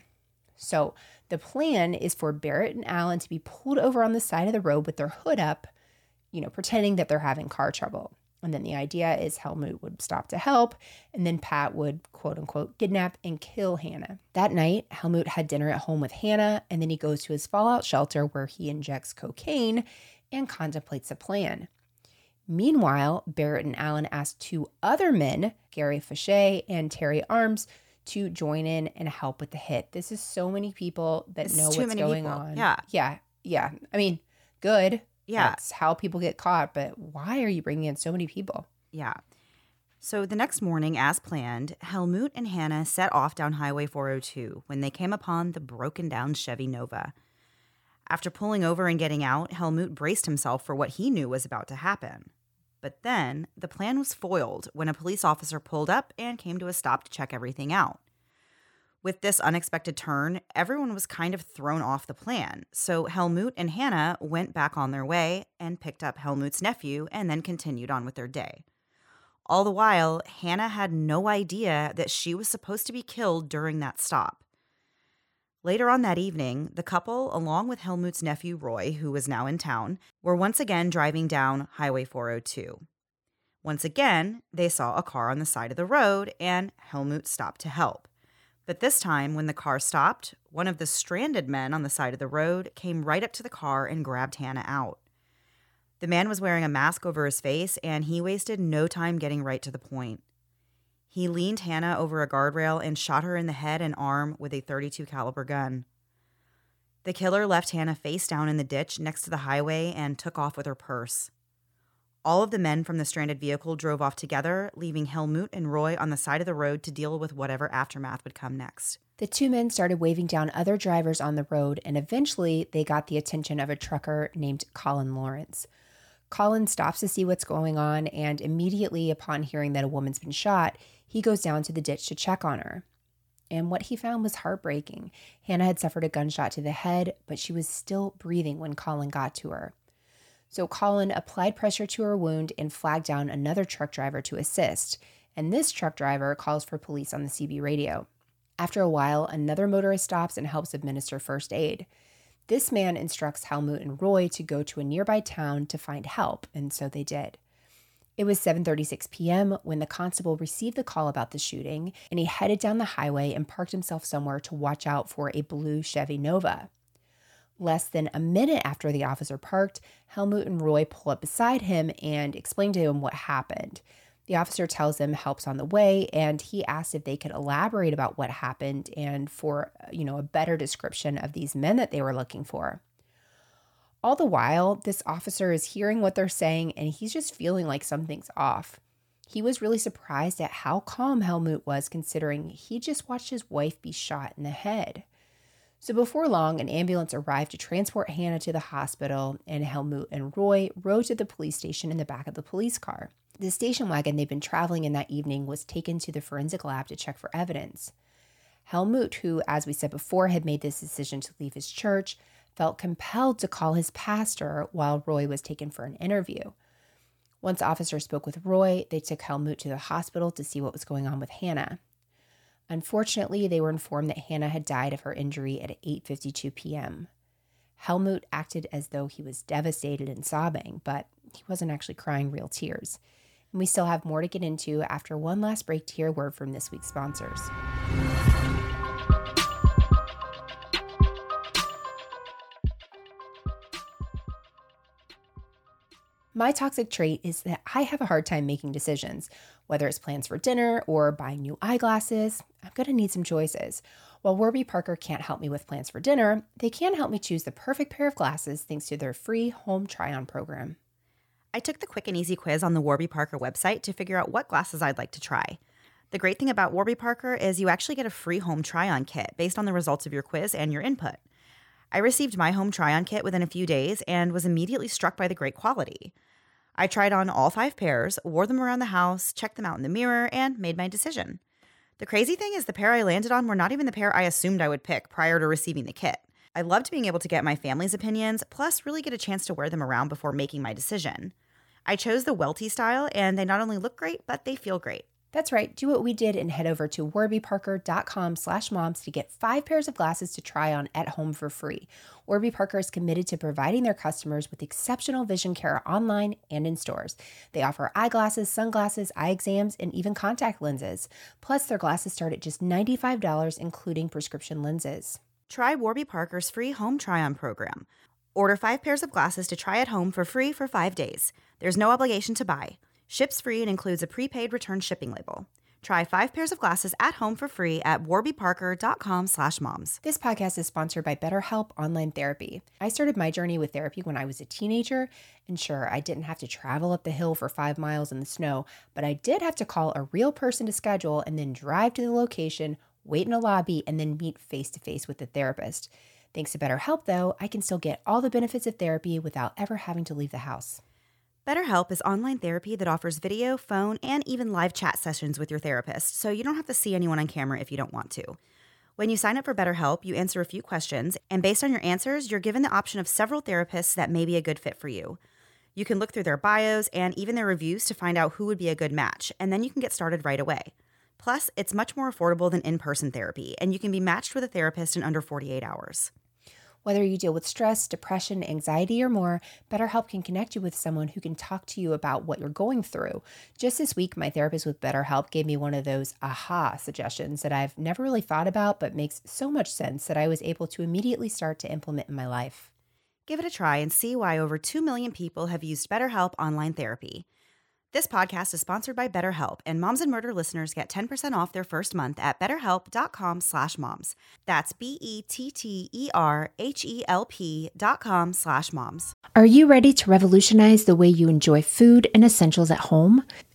So the plan is for Barrett and Allen to be pulled over on the side of the road with their hood up, you know, pretending that they're having car trouble. And then the idea is Helmut would stop to help, and then Pat would quote unquote kidnap and kill Hannah. That night, Helmut had dinner at home with Hannah, and then he goes to his fallout shelter where he injects cocaine and contemplates a plan. Meanwhile, Barrett and Allen ask two other men, Gary Foshay and Terry Arms, to join in and help with the hit. This is so many people that it's know what's going people. on. Yeah. Yeah. Yeah. I mean, good. Yeah. That's how people get caught, but why are you bringing in so many people? Yeah. So the next morning, as planned, Helmut and Hannah set off down Highway 402 when they came upon the broken down Chevy Nova. After pulling over and getting out, Helmut braced himself for what he knew was about to happen. But then the plan was foiled when a police officer pulled up and came to a stop to check everything out. With this unexpected turn, everyone was kind of thrown off the plan. So Helmut and Hannah went back on their way and picked up Helmut's nephew and then continued on with their day. All the while, Hannah had no idea that she was supposed to be killed during that stop. Later on that evening, the couple, along with Helmut's nephew Roy, who was now in town, were once again driving down Highway 402. Once again, they saw a car on the side of the road and Helmut stopped to help. But this time, when the car stopped, one of the stranded men on the side of the road came right up to the car and grabbed Hannah out. The man was wearing a mask over his face and he wasted no time getting right to the point. He leaned Hannah over a guardrail and shot her in the head and arm with a 32 caliber gun. The killer left Hannah face down in the ditch next to the highway and took off with her purse. All of the men from the stranded vehicle drove off together, leaving Helmut and Roy on the side of the road to deal with whatever aftermath would come next. The two men started waving down other drivers on the road, and eventually they got the attention of a trucker named Colin Lawrence. Colin stops to see what's going on, and immediately upon hearing that a woman's been shot, he goes down to the ditch to check on her. And what he found was heartbreaking. Hannah had suffered a gunshot to the head, but she was still breathing when Colin got to her. So Colin applied pressure to her wound and flagged down another truck driver to assist. And this truck driver calls for police on the CB radio. After a while, another motorist stops and helps administer first aid. This man instructs Helmut and Roy to go to a nearby town to find help, and so they did. It was 7:36 p.m. when the constable received the call about the shooting, and he headed down the highway and parked himself somewhere to watch out for a blue Chevy Nova. Less than a minute after the officer parked, Helmut and Roy pull up beside him and explain to him what happened. The officer tells them help's on the way, and he asks if they could elaborate about what happened and for you know a better description of these men that they were looking for. All the while, this officer is hearing what they're saying and he's just feeling like something's off. He was really surprised at how calm Helmut was, considering he just watched his wife be shot in the head. So before long, an ambulance arrived to transport Hannah to the hospital, and Helmut and Roy rode to the police station in the back of the police car. The station wagon they'd been traveling in that evening was taken to the forensic lab to check for evidence. Helmut, who, as we said before, had made this decision to leave his church, felt compelled to call his pastor while Roy was taken for an interview. Once officers spoke with Roy, they took Helmut to the hospital to see what was going on with Hannah. Unfortunately, they were informed that Hannah had died of her injury at 8:52 p.m. Helmut acted as though he was devastated and sobbing, but he wasn't actually crying real tears. And we still have more to get into after one last break to hear a word from this week's sponsors. My toxic trait is that I have a hard time making decisions. Whether it's plans for dinner or buying new eyeglasses, I'm going to need some choices. While Warby Parker can't help me with plans for dinner, they can help me choose the perfect pair of glasses thanks to their free home try on program. I took the quick and easy quiz on the Warby Parker website to figure out what glasses I'd like to try. The great thing about Warby Parker is you actually get a free home try on kit based on the results of your quiz and your input. I received my home try on kit within a few days and was immediately struck by the great quality. I tried on all five pairs, wore them around the house, checked them out in the mirror, and made my decision. The crazy thing is, the pair I landed on were not even the pair I assumed I would pick prior to receiving the kit. I loved being able to get my family's opinions, plus, really get a chance to wear them around before making my decision. I chose the welty style, and they not only look great, but they feel great. That's right. Do what we did and head over to warbyparker.com slash moms to get five pairs of glasses to try on at home for free. Warby Parker is committed to providing their customers with exceptional vision care online and in stores. They offer eyeglasses, sunglasses, eye exams, and even contact lenses. Plus, their glasses start at just $95, including prescription lenses. Try Warby Parker's free home try on program. Order five pairs of glasses to try at home for free for five days. There's no obligation to buy. Ships free and includes a prepaid return shipping label. Try five pairs of glasses at home for free at warbyparker.com slash moms. This podcast is sponsored by BetterHelp Online Therapy. I started my journey with therapy when I was a teenager, and sure, I didn't have to travel up the hill for five miles in the snow, but I did have to call a real person to schedule and then drive to the location, wait in a lobby, and then meet face to face with the therapist. Thanks to BetterHelp, though, I can still get all the benefits of therapy without ever having to leave the house. BetterHelp is online therapy that offers video, phone, and even live chat sessions with your therapist, so you don't have to see anyone on camera if you don't want to. When you sign up for BetterHelp, you answer a few questions, and based on your answers, you're given the option of several therapists that may be a good fit for you. You can look through their bios and even their reviews to find out who would be a good match, and then you can get started right away. Plus, it's much more affordable than in person therapy, and you can be matched with a therapist in under 48 hours. Whether you deal with stress, depression, anxiety, or more, BetterHelp can connect you with someone who can talk to you about what you're going through. Just this week, my therapist with BetterHelp gave me one of those aha suggestions that I've never really thought about, but makes so much sense that I was able to immediately start to implement in my life. Give it a try and see why over 2 million people have used BetterHelp online therapy. This podcast is sponsored by BetterHelp, and Moms and Murder listeners get 10% off their first month at betterhelp.com slash moms. That's B-E-T-T-E-R-H-E-L-P dot com slash moms. Are you ready to revolutionize the way you enjoy food and essentials at home?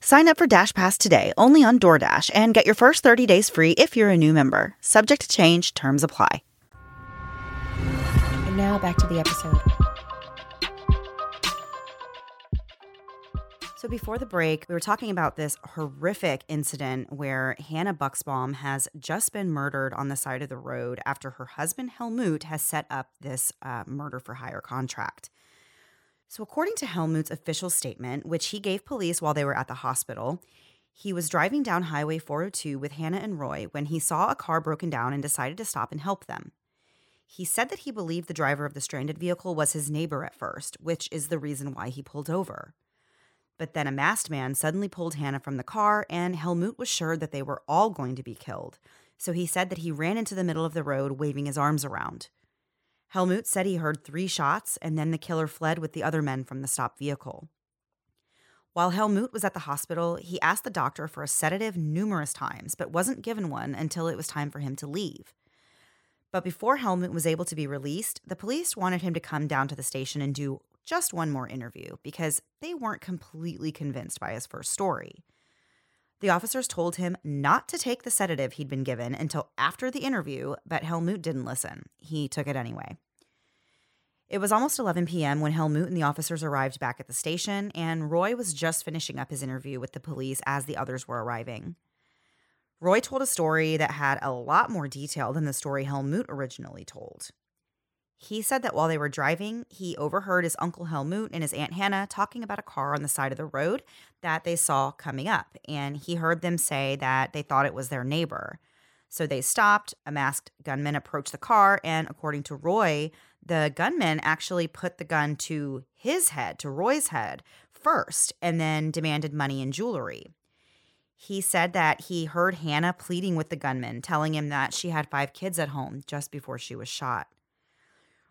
Sign up for Dash Pass today only on DoorDash and get your first 30 days free if you're a new member. Subject to change, terms apply. And now back to the episode. So, before the break, we were talking about this horrific incident where Hannah Buxbaum has just been murdered on the side of the road after her husband, Helmut, has set up this uh, murder for hire contract. So, according to Helmut's official statement, which he gave police while they were at the hospital, he was driving down Highway 402 with Hannah and Roy when he saw a car broken down and decided to stop and help them. He said that he believed the driver of the stranded vehicle was his neighbor at first, which is the reason why he pulled over. But then a masked man suddenly pulled Hannah from the car, and Helmut was sure that they were all going to be killed. So he said that he ran into the middle of the road, waving his arms around. Helmut said he heard three shots and then the killer fled with the other men from the stopped vehicle. While Helmut was at the hospital, he asked the doctor for a sedative numerous times, but wasn't given one until it was time for him to leave. But before Helmut was able to be released, the police wanted him to come down to the station and do just one more interview because they weren't completely convinced by his first story. The officers told him not to take the sedative he'd been given until after the interview, but Helmut didn't listen. He took it anyway. It was almost 11 p.m. when Helmut and the officers arrived back at the station, and Roy was just finishing up his interview with the police as the others were arriving. Roy told a story that had a lot more detail than the story Helmut originally told. He said that while they were driving, he overheard his uncle Helmut and his aunt Hannah talking about a car on the side of the road that they saw coming up, and he heard them say that they thought it was their neighbor. So they stopped. A masked gunman approached the car, and according to Roy, the gunman actually put the gun to his head, to Roy's head first, and then demanded money and jewelry. He said that he heard Hannah pleading with the gunman, telling him that she had five kids at home just before she was shot.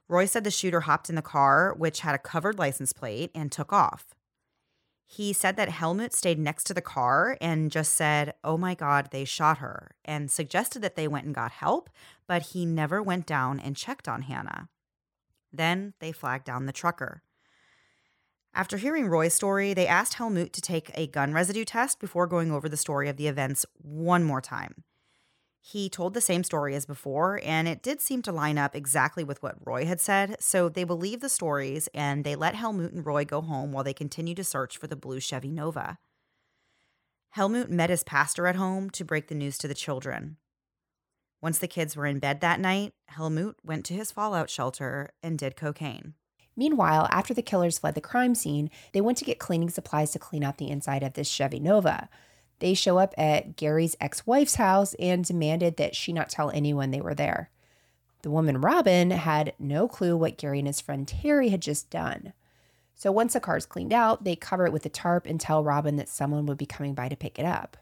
Roy said the shooter hopped in the car, which had a covered license plate, and took off. He said that Helmut stayed next to the car and just said, Oh my God, they shot her, and suggested that they went and got help, but he never went down and checked on Hannah. Then they flagged down the trucker. After hearing Roy's story, they asked Helmut to take a gun residue test before going over the story of the events one more time. He told the same story as before, and it did seem to line up exactly with what Roy had said, so they believed the stories and they let Helmut and Roy go home while they continued to search for the blue Chevy Nova. Helmut met his pastor at home to break the news to the children. Once the kids were in bed that night, Helmut went to his fallout shelter and did cocaine. Meanwhile, after the killers fled the crime scene, they went to get cleaning supplies to clean out the inside of this Chevy Nova. They show up at Gary's ex wife's house and demanded that she not tell anyone they were there. The woman, Robin, had no clue what Gary and his friend Terry had just done. So once the car is cleaned out, they cover it with a tarp and tell Robin that someone would be coming by to pick it up.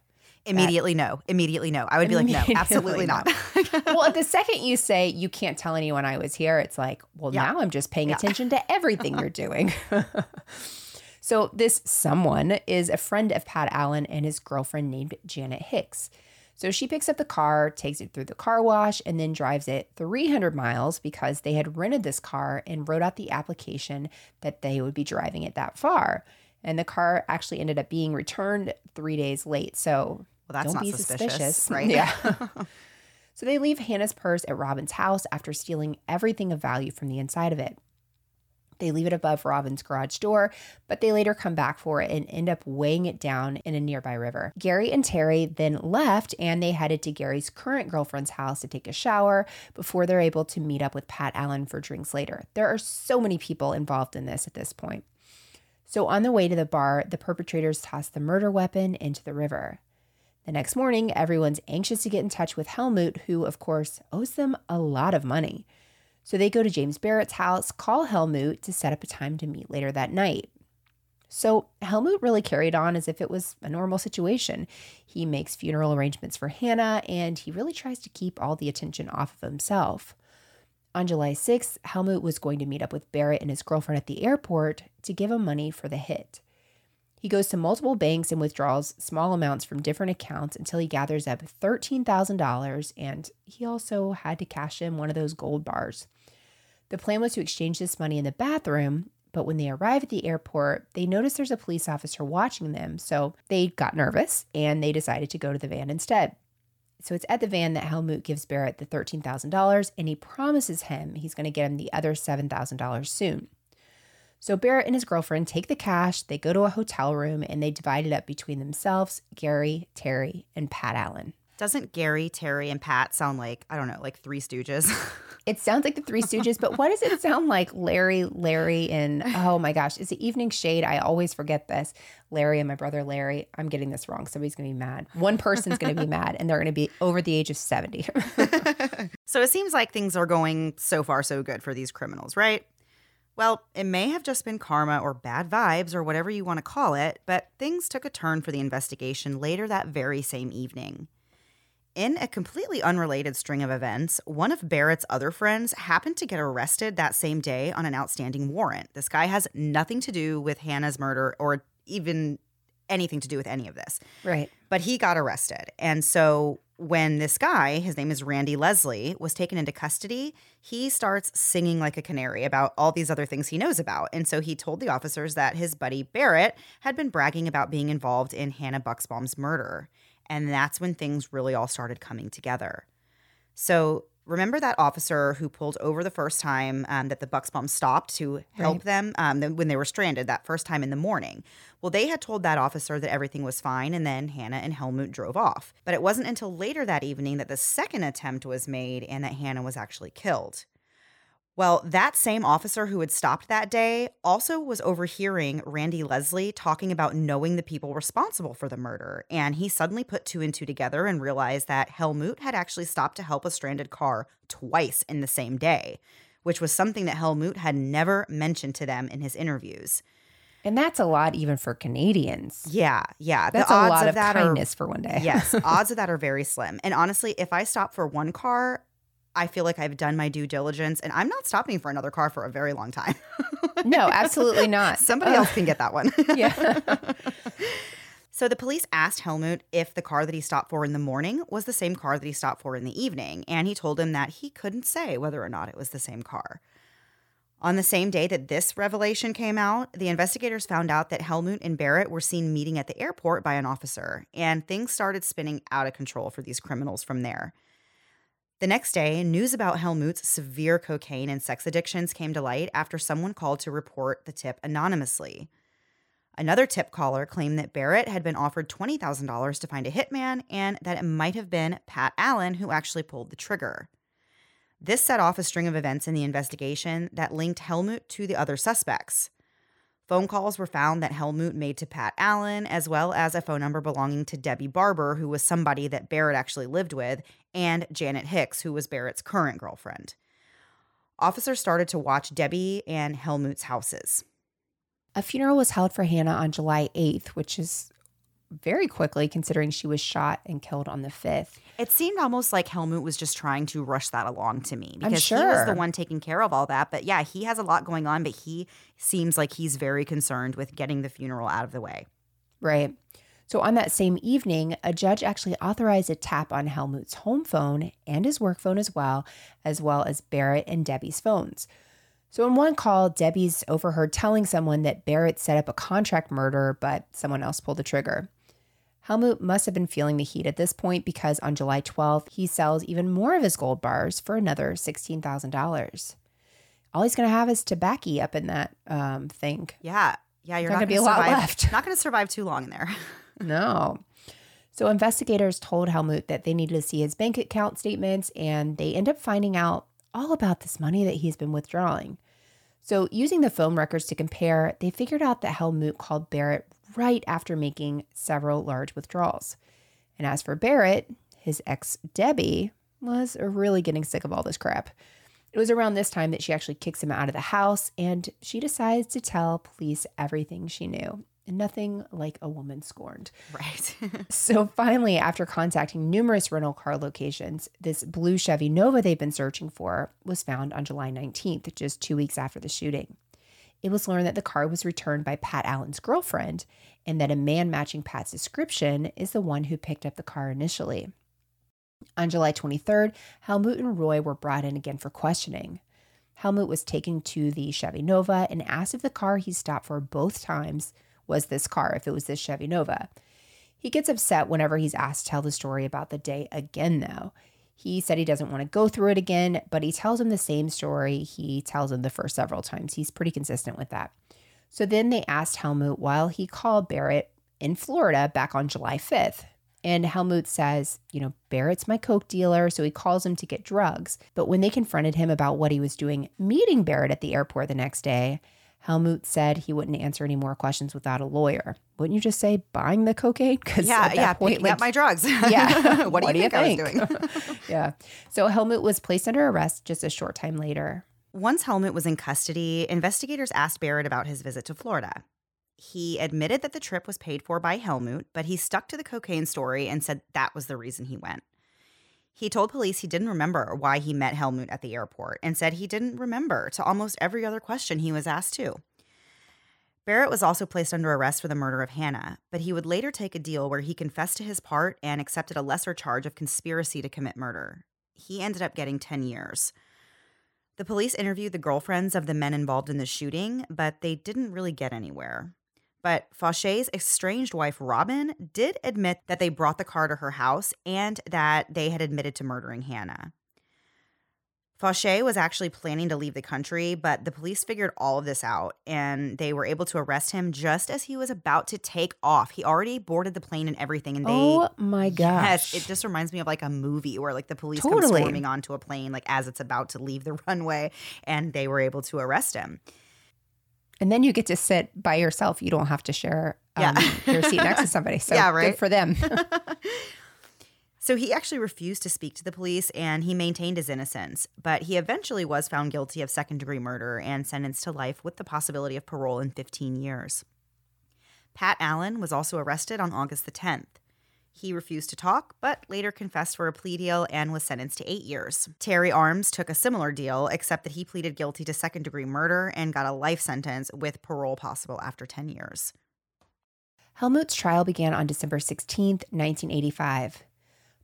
Immediately, that, no. Immediately, no. I would be like, no, absolutely not. well, the second you say you can't tell anyone I was here, it's like, well, yeah. now I'm just paying yeah. attention to everything you're doing. so, this someone is a friend of Pat Allen and his girlfriend named Janet Hicks. So she picks up the car, takes it through the car wash, and then drives it 300 miles because they had rented this car and wrote out the application that they would be driving it that far. And the car actually ended up being returned three days late. So well, that's Don't be suspicious, suspicious right? Yeah. so they leave Hannah's purse at Robin's house after stealing everything of value from the inside of it. They leave it above Robin's garage door, but they later come back for it and end up weighing it down in a nearby river. Gary and Terry then left and they headed to Gary's current girlfriend's house to take a shower before they're able to meet up with Pat Allen for drinks later. There are so many people involved in this at this point. So, on the way to the bar, the perpetrators toss the murder weapon into the river. The next morning, everyone's anxious to get in touch with Helmut, who, of course, owes them a lot of money. So they go to James Barrett's house, call Helmut to set up a time to meet later that night. So Helmut really carried on as if it was a normal situation. He makes funeral arrangements for Hannah, and he really tries to keep all the attention off of himself. On July 6th, Helmut was going to meet up with Barrett and his girlfriend at the airport to give him money for the hit. He goes to multiple banks and withdraws small amounts from different accounts until he gathers up $13,000, and he also had to cash in one of those gold bars. The plan was to exchange this money in the bathroom, but when they arrive at the airport, they notice there's a police officer watching them, so they got nervous and they decided to go to the van instead. So it's at the van that Helmut gives Barrett the $13,000 and he promises him he's going to get him the other $7,000 soon. So Barrett and his girlfriend take the cash, they go to a hotel room, and they divide it up between themselves, Gary, Terry, and Pat Allen. Doesn't Gary, Terry, and Pat sound like, I don't know, like Three Stooges? it sounds like the Three Stooges, but what does it sound like? Larry, Larry, and oh my gosh, is it Evening Shade? I always forget this. Larry and my brother Larry. I'm getting this wrong. Somebody's going to be mad. One person's going to be mad, and they're going to be over the age of 70. so it seems like things are going so far so good for these criminals, right? Well, it may have just been karma or bad vibes or whatever you want to call it, but things took a turn for the investigation later that very same evening. In a completely unrelated string of events, one of Barrett's other friends happened to get arrested that same day on an outstanding warrant. This guy has nothing to do with Hannah's murder or even anything to do with any of this. Right. But he got arrested. And so when this guy, his name is Randy Leslie, was taken into custody, he starts singing like a canary about all these other things he knows about. And so he told the officers that his buddy Barrett had been bragging about being involved in Hannah Buxbaum's murder. And that's when things really all started coming together. So remember that officer who pulled over the first time um, that the Buxbaum stopped to help right. them um, when they were stranded that first time in the morning? Well, they had told that officer that everything was fine, and then Hannah and Helmut drove off. But it wasn't until later that evening that the second attempt was made and that Hannah was actually killed. Well, that same officer who had stopped that day also was overhearing Randy Leslie talking about knowing the people responsible for the murder. And he suddenly put two and two together and realized that Helmut had actually stopped to help a stranded car twice in the same day, which was something that Helmut had never mentioned to them in his interviews. And that's a lot even for Canadians. Yeah, yeah. That's the a lot of, of kindness are, for one day. yes, odds of that are very slim. And honestly, if I stop for one car, I feel like I've done my due diligence and I'm not stopping for another car for a very long time. no, absolutely not. Somebody uh, else can get that one. yeah. so the police asked Helmut if the car that he stopped for in the morning was the same car that he stopped for in the evening. And he told him that he couldn't say whether or not it was the same car. On the same day that this revelation came out, the investigators found out that Helmut and Barrett were seen meeting at the airport by an officer, and things started spinning out of control for these criminals from there. The next day, news about Helmut's severe cocaine and sex addictions came to light after someone called to report the tip anonymously. Another tip caller claimed that Barrett had been offered $20,000 to find a hitman and that it might have been Pat Allen who actually pulled the trigger. This set off a string of events in the investigation that linked Helmut to the other suspects. Phone calls were found that Helmut made to Pat Allen, as well as a phone number belonging to Debbie Barber, who was somebody that Barrett actually lived with, and Janet Hicks, who was Barrett's current girlfriend. Officers started to watch Debbie and Helmut's houses. A funeral was held for Hannah on July 8th, which is very quickly considering she was shot and killed on the 5th. It seemed almost like Helmut was just trying to rush that along to me because sure. he was the one taking care of all that. But yeah, he has a lot going on, but he seems like he's very concerned with getting the funeral out of the way. Right. So on that same evening, a judge actually authorized a tap on Helmut's home phone and his work phone as well, as well as Barrett and Debbie's phones. So, in one call, Debbie's overheard telling someone that Barrett set up a contract murder, but someone else pulled the trigger. Helmut must have been feeling the heat at this point because on July 12th, he sells even more of his gold bars for another $16,000. All he's going to have is tobacco up in that um, thing. Yeah. Yeah. You're not, going to be a lot left. Not going to survive too long in there. no. So investigators told Helmut that they needed to see his bank account statements, and they end up finding out all about this money that he's been withdrawing. So, using the phone records to compare, they figured out that Helmut called Barrett right after making several large withdrawals. And as for Barrett, his ex Debbie was really getting sick of all this crap. It was around this time that she actually kicks him out of the house and she decides to tell police everything she knew. And nothing like a woman scorned. Right. so finally, after contacting numerous rental car locations, this blue Chevy Nova they've been searching for was found on July 19th, just two weeks after the shooting it was learned that the car was returned by Pat Allen's girlfriend and that a man matching Pat's description is the one who picked up the car initially. On July 23rd, Helmut and Roy were brought in again for questioning. Helmut was taken to the Chevy Nova and asked if the car he stopped for both times was this car, if it was this Chevy Nova. He gets upset whenever he's asked to tell the story about the day again, though. He said he doesn't want to go through it again, but he tells him the same story he tells him the first several times. He's pretty consistent with that. So then they asked Helmut while he called Barrett in Florida back on July 5th. And Helmut says, you know, Barrett's my Coke dealer, so he calls him to get drugs. But when they confronted him about what he was doing meeting Barrett at the airport the next day, Helmut said he wouldn't answer any more questions without a lawyer. Wouldn't you just say buying the cocaine? Because yeah, yeah, point, like, my drugs. Yeah. what, do you, what think, you think I was doing? yeah. So Helmut was placed under arrest just a short time later. Once Helmut was in custody, investigators asked Barrett about his visit to Florida. He admitted that the trip was paid for by Helmut, but he stuck to the cocaine story and said that was the reason he went. He told police he didn't remember why he met Helmut at the airport and said he didn't remember to almost every other question he was asked to. Barrett was also placed under arrest for the murder of Hannah, but he would later take a deal where he confessed to his part and accepted a lesser charge of conspiracy to commit murder. He ended up getting 10 years. The police interviewed the girlfriends of the men involved in the shooting, but they didn't really get anywhere. But Foshay's estranged wife, Robin, did admit that they brought the car to her house and that they had admitted to murdering Hannah. Foshay was actually planning to leave the country, but the police figured all of this out and they were able to arrest him just as he was about to take off. He already boarded the plane and everything. And they, oh my gosh. Yes, it just reminds me of like a movie where like the police totally. come swarming onto a plane like as it's about to leave the runway and they were able to arrest him. And then you get to sit by yourself. You don't have to share um, yeah. your seat next to somebody. So yeah, right? good for them. so he actually refused to speak to the police and he maintained his innocence. But he eventually was found guilty of second degree murder and sentenced to life with the possibility of parole in 15 years. Pat Allen was also arrested on August the 10th. He refused to talk, but later confessed for a plea deal and was sentenced to eight years. Terry Arms took a similar deal, except that he pleaded guilty to second degree murder and got a life sentence with parole possible after 10 years. Helmut's trial began on December 16, 1985.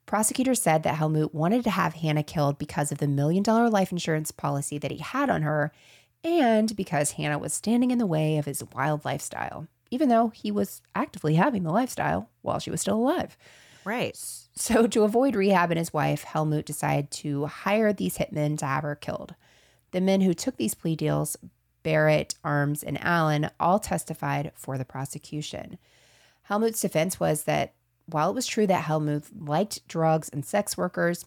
Prosecutors said that Helmut wanted to have Hannah killed because of the million dollar life insurance policy that he had on her and because Hannah was standing in the way of his wild lifestyle, even though he was actively having the lifestyle while she was still alive. Right. So, to avoid rehab and his wife, Helmut decided to hire these hitmen to have her killed. The men who took these plea deals, Barrett, Arms, and Allen, all testified for the prosecution. Helmut's defense was that while it was true that Helmut liked drugs and sex workers,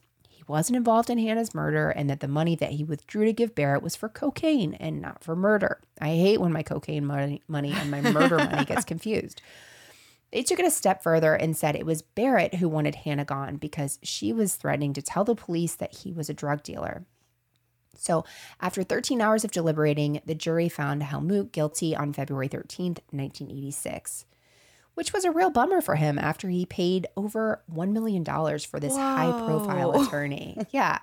wasn't involved in Hannah's murder and that the money that he withdrew to give Barrett was for cocaine and not for murder. I hate when my cocaine money, money and my murder money gets confused. They took it a step further and said it was Barrett who wanted Hannah gone because she was threatening to tell the police that he was a drug dealer. So, after 13 hours of deliberating, the jury found Helmut guilty on February 13th, 1986 which was a real bummer for him after he paid over $1 million for this high profile attorney. Yeah.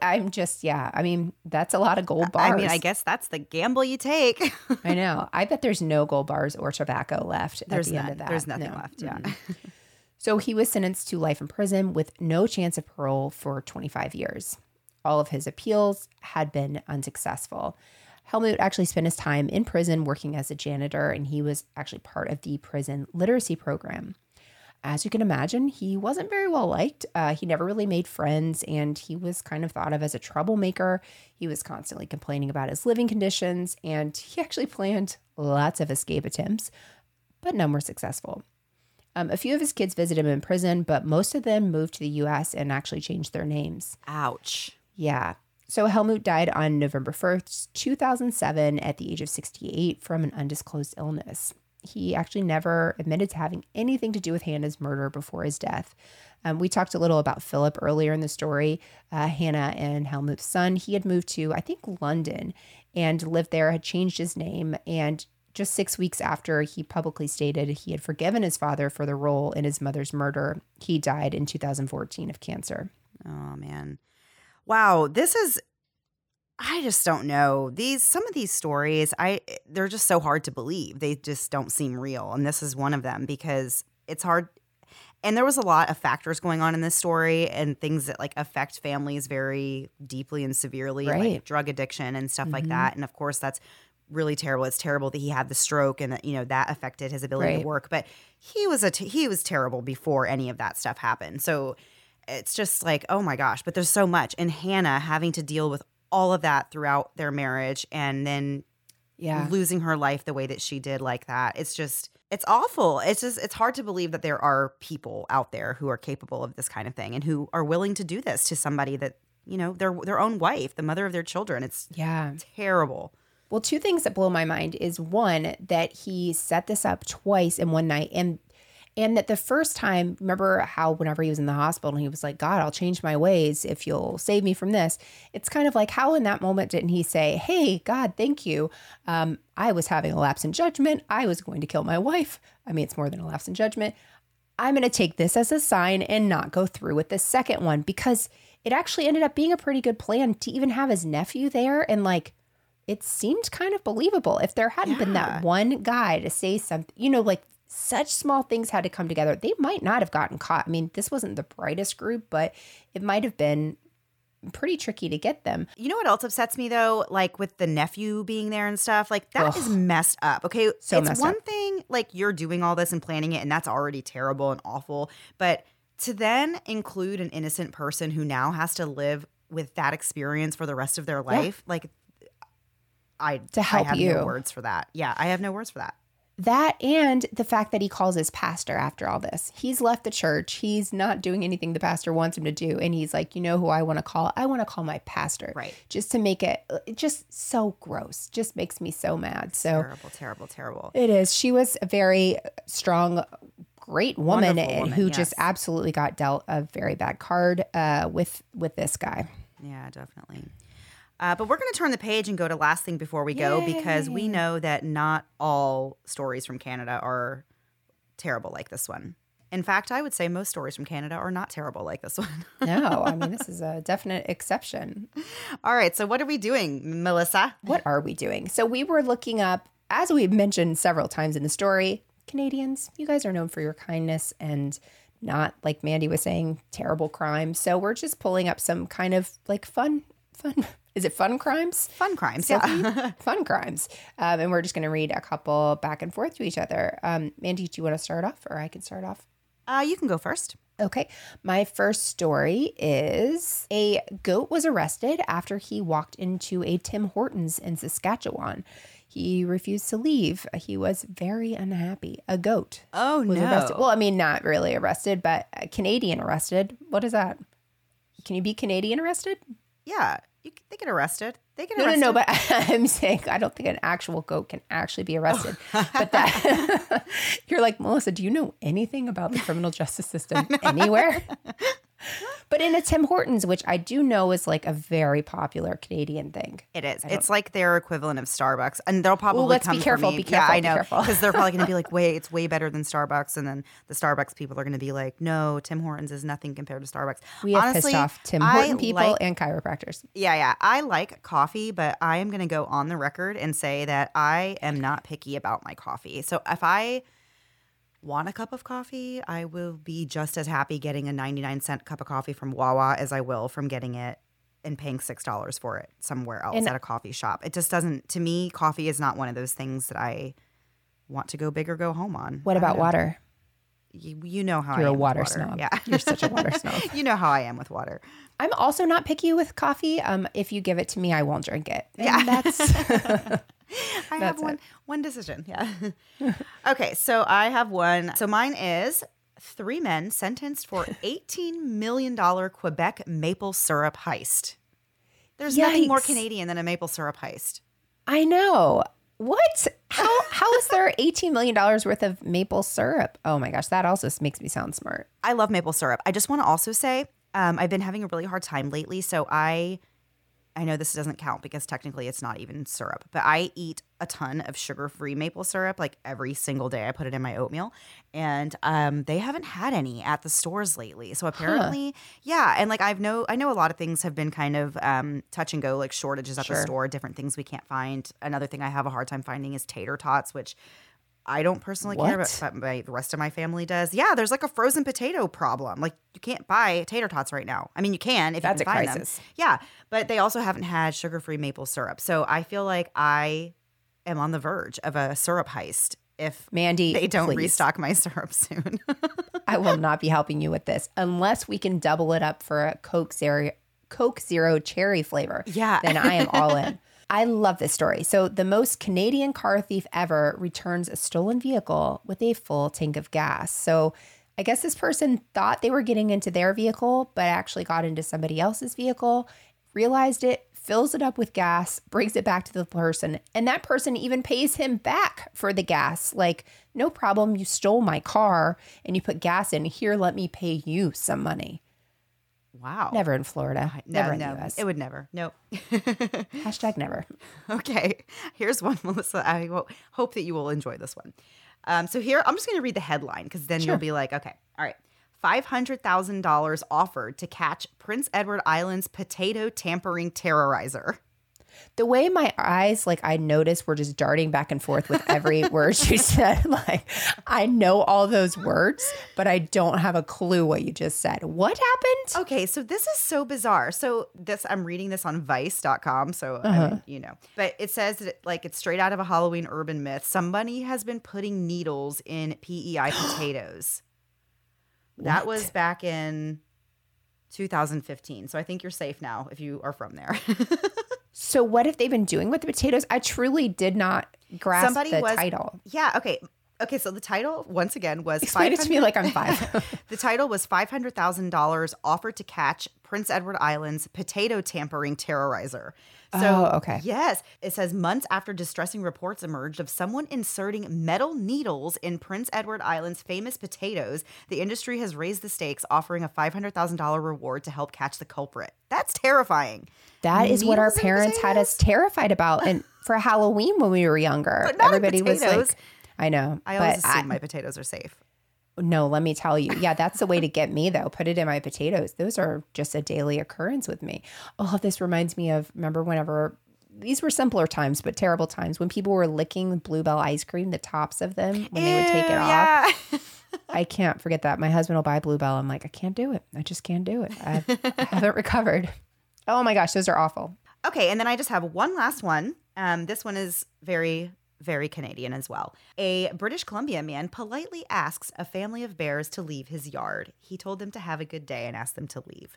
I'm just, yeah. I mean, that's a lot of gold bars. I mean, I guess that's the gamble you take. I know. I bet there's no gold bars or tobacco left there's at the none. end of that. There's nothing no. left. Yeah. Mm-hmm. so he was sentenced to life in prison with no chance of parole for 25 years. All of his appeals had been unsuccessful. Helmut actually spent his time in prison working as a janitor, and he was actually part of the prison literacy program. As you can imagine, he wasn't very well liked. Uh, he never really made friends, and he was kind of thought of as a troublemaker. He was constantly complaining about his living conditions, and he actually planned lots of escape attempts, but none were successful. Um, a few of his kids visited him in prison, but most of them moved to the US and actually changed their names. Ouch. Yeah. So Helmut died on November 1st, 2007, at the age of 68 from an undisclosed illness. He actually never admitted to having anything to do with Hannah's murder before his death. Um, we talked a little about Philip earlier in the story. Uh, Hannah and Helmut's son, he had moved to, I think, London and lived there, had changed his name. And just six weeks after he publicly stated he had forgiven his father for the role in his mother's murder, he died in 2014 of cancer. Oh, man. Wow, this is I just don't know. These some of these stories, I they're just so hard to believe. They just don't seem real, and this is one of them because it's hard and there was a lot of factors going on in this story and things that like affect families very deeply and severely right. like drug addiction and stuff mm-hmm. like that and of course that's really terrible it's terrible that he had the stroke and that you know that affected his ability right. to work but he was a t- he was terrible before any of that stuff happened so it's just like, oh my gosh, but there's so much. And Hannah having to deal with all of that throughout their marriage and then yeah. losing her life the way that she did like that. It's just it's awful. It's just it's hard to believe that there are people out there who are capable of this kind of thing and who are willing to do this to somebody that, you know, their their own wife, the mother of their children. It's yeah, terrible. Well, two things that blow my mind is one that he set this up twice in one night and and that the first time, remember how whenever he was in the hospital, he was like, God, I'll change my ways if you'll save me from this. It's kind of like how in that moment didn't he say, Hey, God, thank you. Um, I was having a lapse in judgment. I was going to kill my wife. I mean, it's more than a lapse in judgment. I'm going to take this as a sign and not go through with the second one because it actually ended up being a pretty good plan to even have his nephew there and like it seemed kind of believable if there hadn't yeah. been that one guy to say something you know like such small things had to come together. They might not have gotten caught. I mean, this wasn't the brightest group, but it might have been pretty tricky to get them. You know what else upsets me though? Like with the nephew being there and stuff, like that Ugh. is messed up. Okay. So it's one up. thing like you're doing all this and planning it, and that's already terrible and awful. But to then include an innocent person who now has to live with that experience for the rest of their life, yeah. like I to help I have you. no words for that. Yeah, I have no words for that. That and the fact that he calls his pastor after all this. He's left the church. He's not doing anything the pastor wants him to do. And he's like, you know who I want to call? I want to call my pastor. Right. Just to make it, just so gross. Just makes me so mad. So terrible, terrible, terrible. It is. She was a very strong, great woman, woman who yes. just absolutely got dealt a very bad card uh, with with this guy. Yeah, definitely. Uh, but we're going to turn the page and go to last thing before we go Yay. because we know that not all stories from Canada are terrible like this one. In fact, I would say most stories from Canada are not terrible like this one. no, I mean, this is a definite exception. All right. So, what are we doing, Melissa? What are we doing? So, we were looking up, as we've mentioned several times in the story, Canadians, you guys are known for your kindness and not, like Mandy was saying, terrible crime. So, we're just pulling up some kind of like fun, fun is it fun crimes? Fun crimes, yeah. fun crimes. Um, and we're just going to read a couple back and forth to each other. Um, Mandy, do you want to start off or I can start off? Uh, you can go first. Okay. My first story is a goat was arrested after he walked into a Tim Hortons in Saskatchewan. He refused to leave. He was very unhappy. A goat. Oh, no. Arrested. Well, I mean, not really arrested, but a Canadian arrested. What is that? Can you be Canadian arrested? Yeah. You, they get arrested. They get no, arrested. No, no, no, but I'm saying I don't think an actual goat can actually be arrested. Oh. but that you're like, Melissa, do you know anything about the criminal justice system anywhere? But in a Tim Hortons, which I do know is like a very popular Canadian thing. It is. It's like their equivalent of Starbucks, and they'll probably well, let's come be careful. Me. Be careful. Yeah, I know because they're probably going to be like, "Wait, it's way better than Starbucks," and then the Starbucks people are going to be like, "No, Tim Hortons is nothing compared to Starbucks." We have Honestly, pissed off Tim Horton I people like, and chiropractors. Yeah, yeah. I like coffee, but I am going to go on the record and say that I am not picky about my coffee. So if I want a cup of coffee, I will be just as happy getting a 99 cent cup of coffee from Wawa as I will from getting it and paying $6 for it somewhere else and at a coffee shop. It just doesn't, to me, coffee is not one of those things that I want to go big or go home on. What about water? You, you, know how you're I a water, water, snob. Yeah, you're such a water snob. you know how I am with water. I'm also not picky with coffee. Um, if you give it to me, I won't drink it. And yeah, that's. I have one one decision. Yeah. okay, so I have one. So mine is three men sentenced for eighteen million dollar Quebec maple syrup heist. There's Yikes. nothing more Canadian than a maple syrup heist. I know. What? How how is there eighteen million dollars worth of maple syrup? Oh my gosh, that also makes me sound smart. I love maple syrup. I just want to also say, um, I've been having a really hard time lately, so I I know this doesn't count because technically it's not even syrup, but I eat a ton of sugar free maple syrup like every single day. I put it in my oatmeal and um, they haven't had any at the stores lately. So apparently, huh. yeah. And like I've know, I know a lot of things have been kind of um, touch and go, like shortages at sure. the store, different things we can't find. Another thing I have a hard time finding is tater tots, which I don't personally what? care, but, but my, the rest of my family does. Yeah, there's like a frozen potato problem. Like you can't buy tater tots right now. I mean, you can if That's you can a find crisis. them. Yeah, but they also haven't had sugar-free maple syrup. So I feel like I am on the verge of a syrup heist if Mandy they don't please. restock my syrup soon. I will not be helping you with this unless we can double it up for a Coke Zero Coke Zero cherry flavor. Yeah, then I am all in. I love this story. So, the most Canadian car thief ever returns a stolen vehicle with a full tank of gas. So, I guess this person thought they were getting into their vehicle, but actually got into somebody else's vehicle, realized it, fills it up with gas, brings it back to the person, and that person even pays him back for the gas. Like, no problem, you stole my car and you put gas in. Here, let me pay you some money. Wow. Never in Florida. No, never in no, the US. It would never. Nope. Hashtag never. Okay. Here's one, Melissa. I hope that you will enjoy this one. Um, so here, I'm just going to read the headline because then sure. you'll be like, okay, all right. $500,000 offered to catch Prince Edward Island's potato tampering terrorizer the way my eyes, like I noticed, were just darting back and forth with every word she said. Like I know all those words, but I don't have a clue what you just said. What happened? Okay, so this is so bizarre. So this, I'm reading this on Vice.com. So uh-huh. I mean, you know, but it says that like it's straight out of a Halloween urban myth. Somebody has been putting needles in PEI potatoes. that was back in 2015. So I think you're safe now if you are from there. So what have they been doing with the potatoes? I truly did not grasp Somebody the was, title. Yeah. Okay. Okay. So the title once again was explain it to me like I'm five. the title was five hundred thousand dollars offered to catch Prince Edward Island's potato tampering terrorizer. Oh, so, oh, okay. Yes, it says months after distressing reports emerged of someone inserting metal needles in Prince Edward Island's famous potatoes, the industry has raised the stakes, offering a $500,000 reward to help catch the culprit. That's terrifying. That is what our parents had us terrified about. And for Halloween when we were younger, everybody was like, I know. I always assume I, my potatoes are safe. No, let me tell you. Yeah, that's the way to get me though. Put it in my potatoes. Those are just a daily occurrence with me. Oh, this reminds me of remember whenever these were simpler times, but terrible times when people were licking Bluebell ice cream, the tops of them when Ew, they would take it yeah. off. I can't forget that. My husband will buy Bluebell. I'm like, I can't do it. I just can't do it. I, I haven't recovered. Oh my gosh, those are awful. Okay, and then I just have one last one. Um, this one is very, very Canadian as well. A British Columbia man politely asks a family of bears to leave his yard. He told them to have a good day and asked them to leave.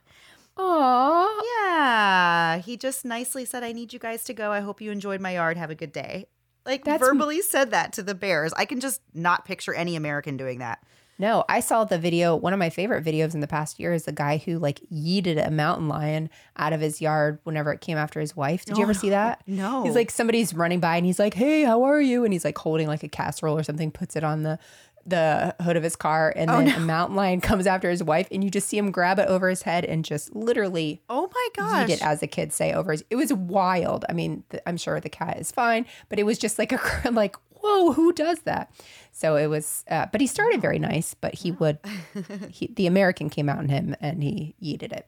Aww. Yeah. He just nicely said, I need you guys to go. I hope you enjoyed my yard. Have a good day. Like That's verbally said that to the bears. I can just not picture any American doing that. No, I saw the video. One of my favorite videos in the past year is the guy who like yeeted a mountain lion out of his yard whenever it came after his wife. Did you ever see that? No. He's like somebody's running by and he's like, "Hey, how are you?" And he's like holding like a casserole or something, puts it on the the hood of his car, and oh, then no. a mountain lion comes after his wife, and you just see him grab it over his head and just literally, oh my gosh, eat it as the kids say over his. It was wild. I mean, the, I'm sure the cat is fine, but it was just like a like, whoa, who does that? So it was, uh, but he started very nice, but he would, he, the American came out in him, and he yeeted it.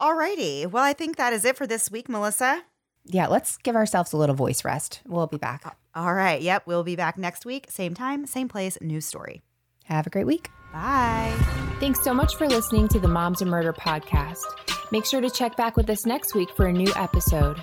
Alrighty, well, I think that is it for this week, Melissa. Yeah, let's give ourselves a little voice rest. We'll be back. All right. Yep. We'll be back next week. Same time, same place, new story. Have a great week. Bye. Thanks so much for listening to the Moms and Murder podcast. Make sure to check back with us next week for a new episode.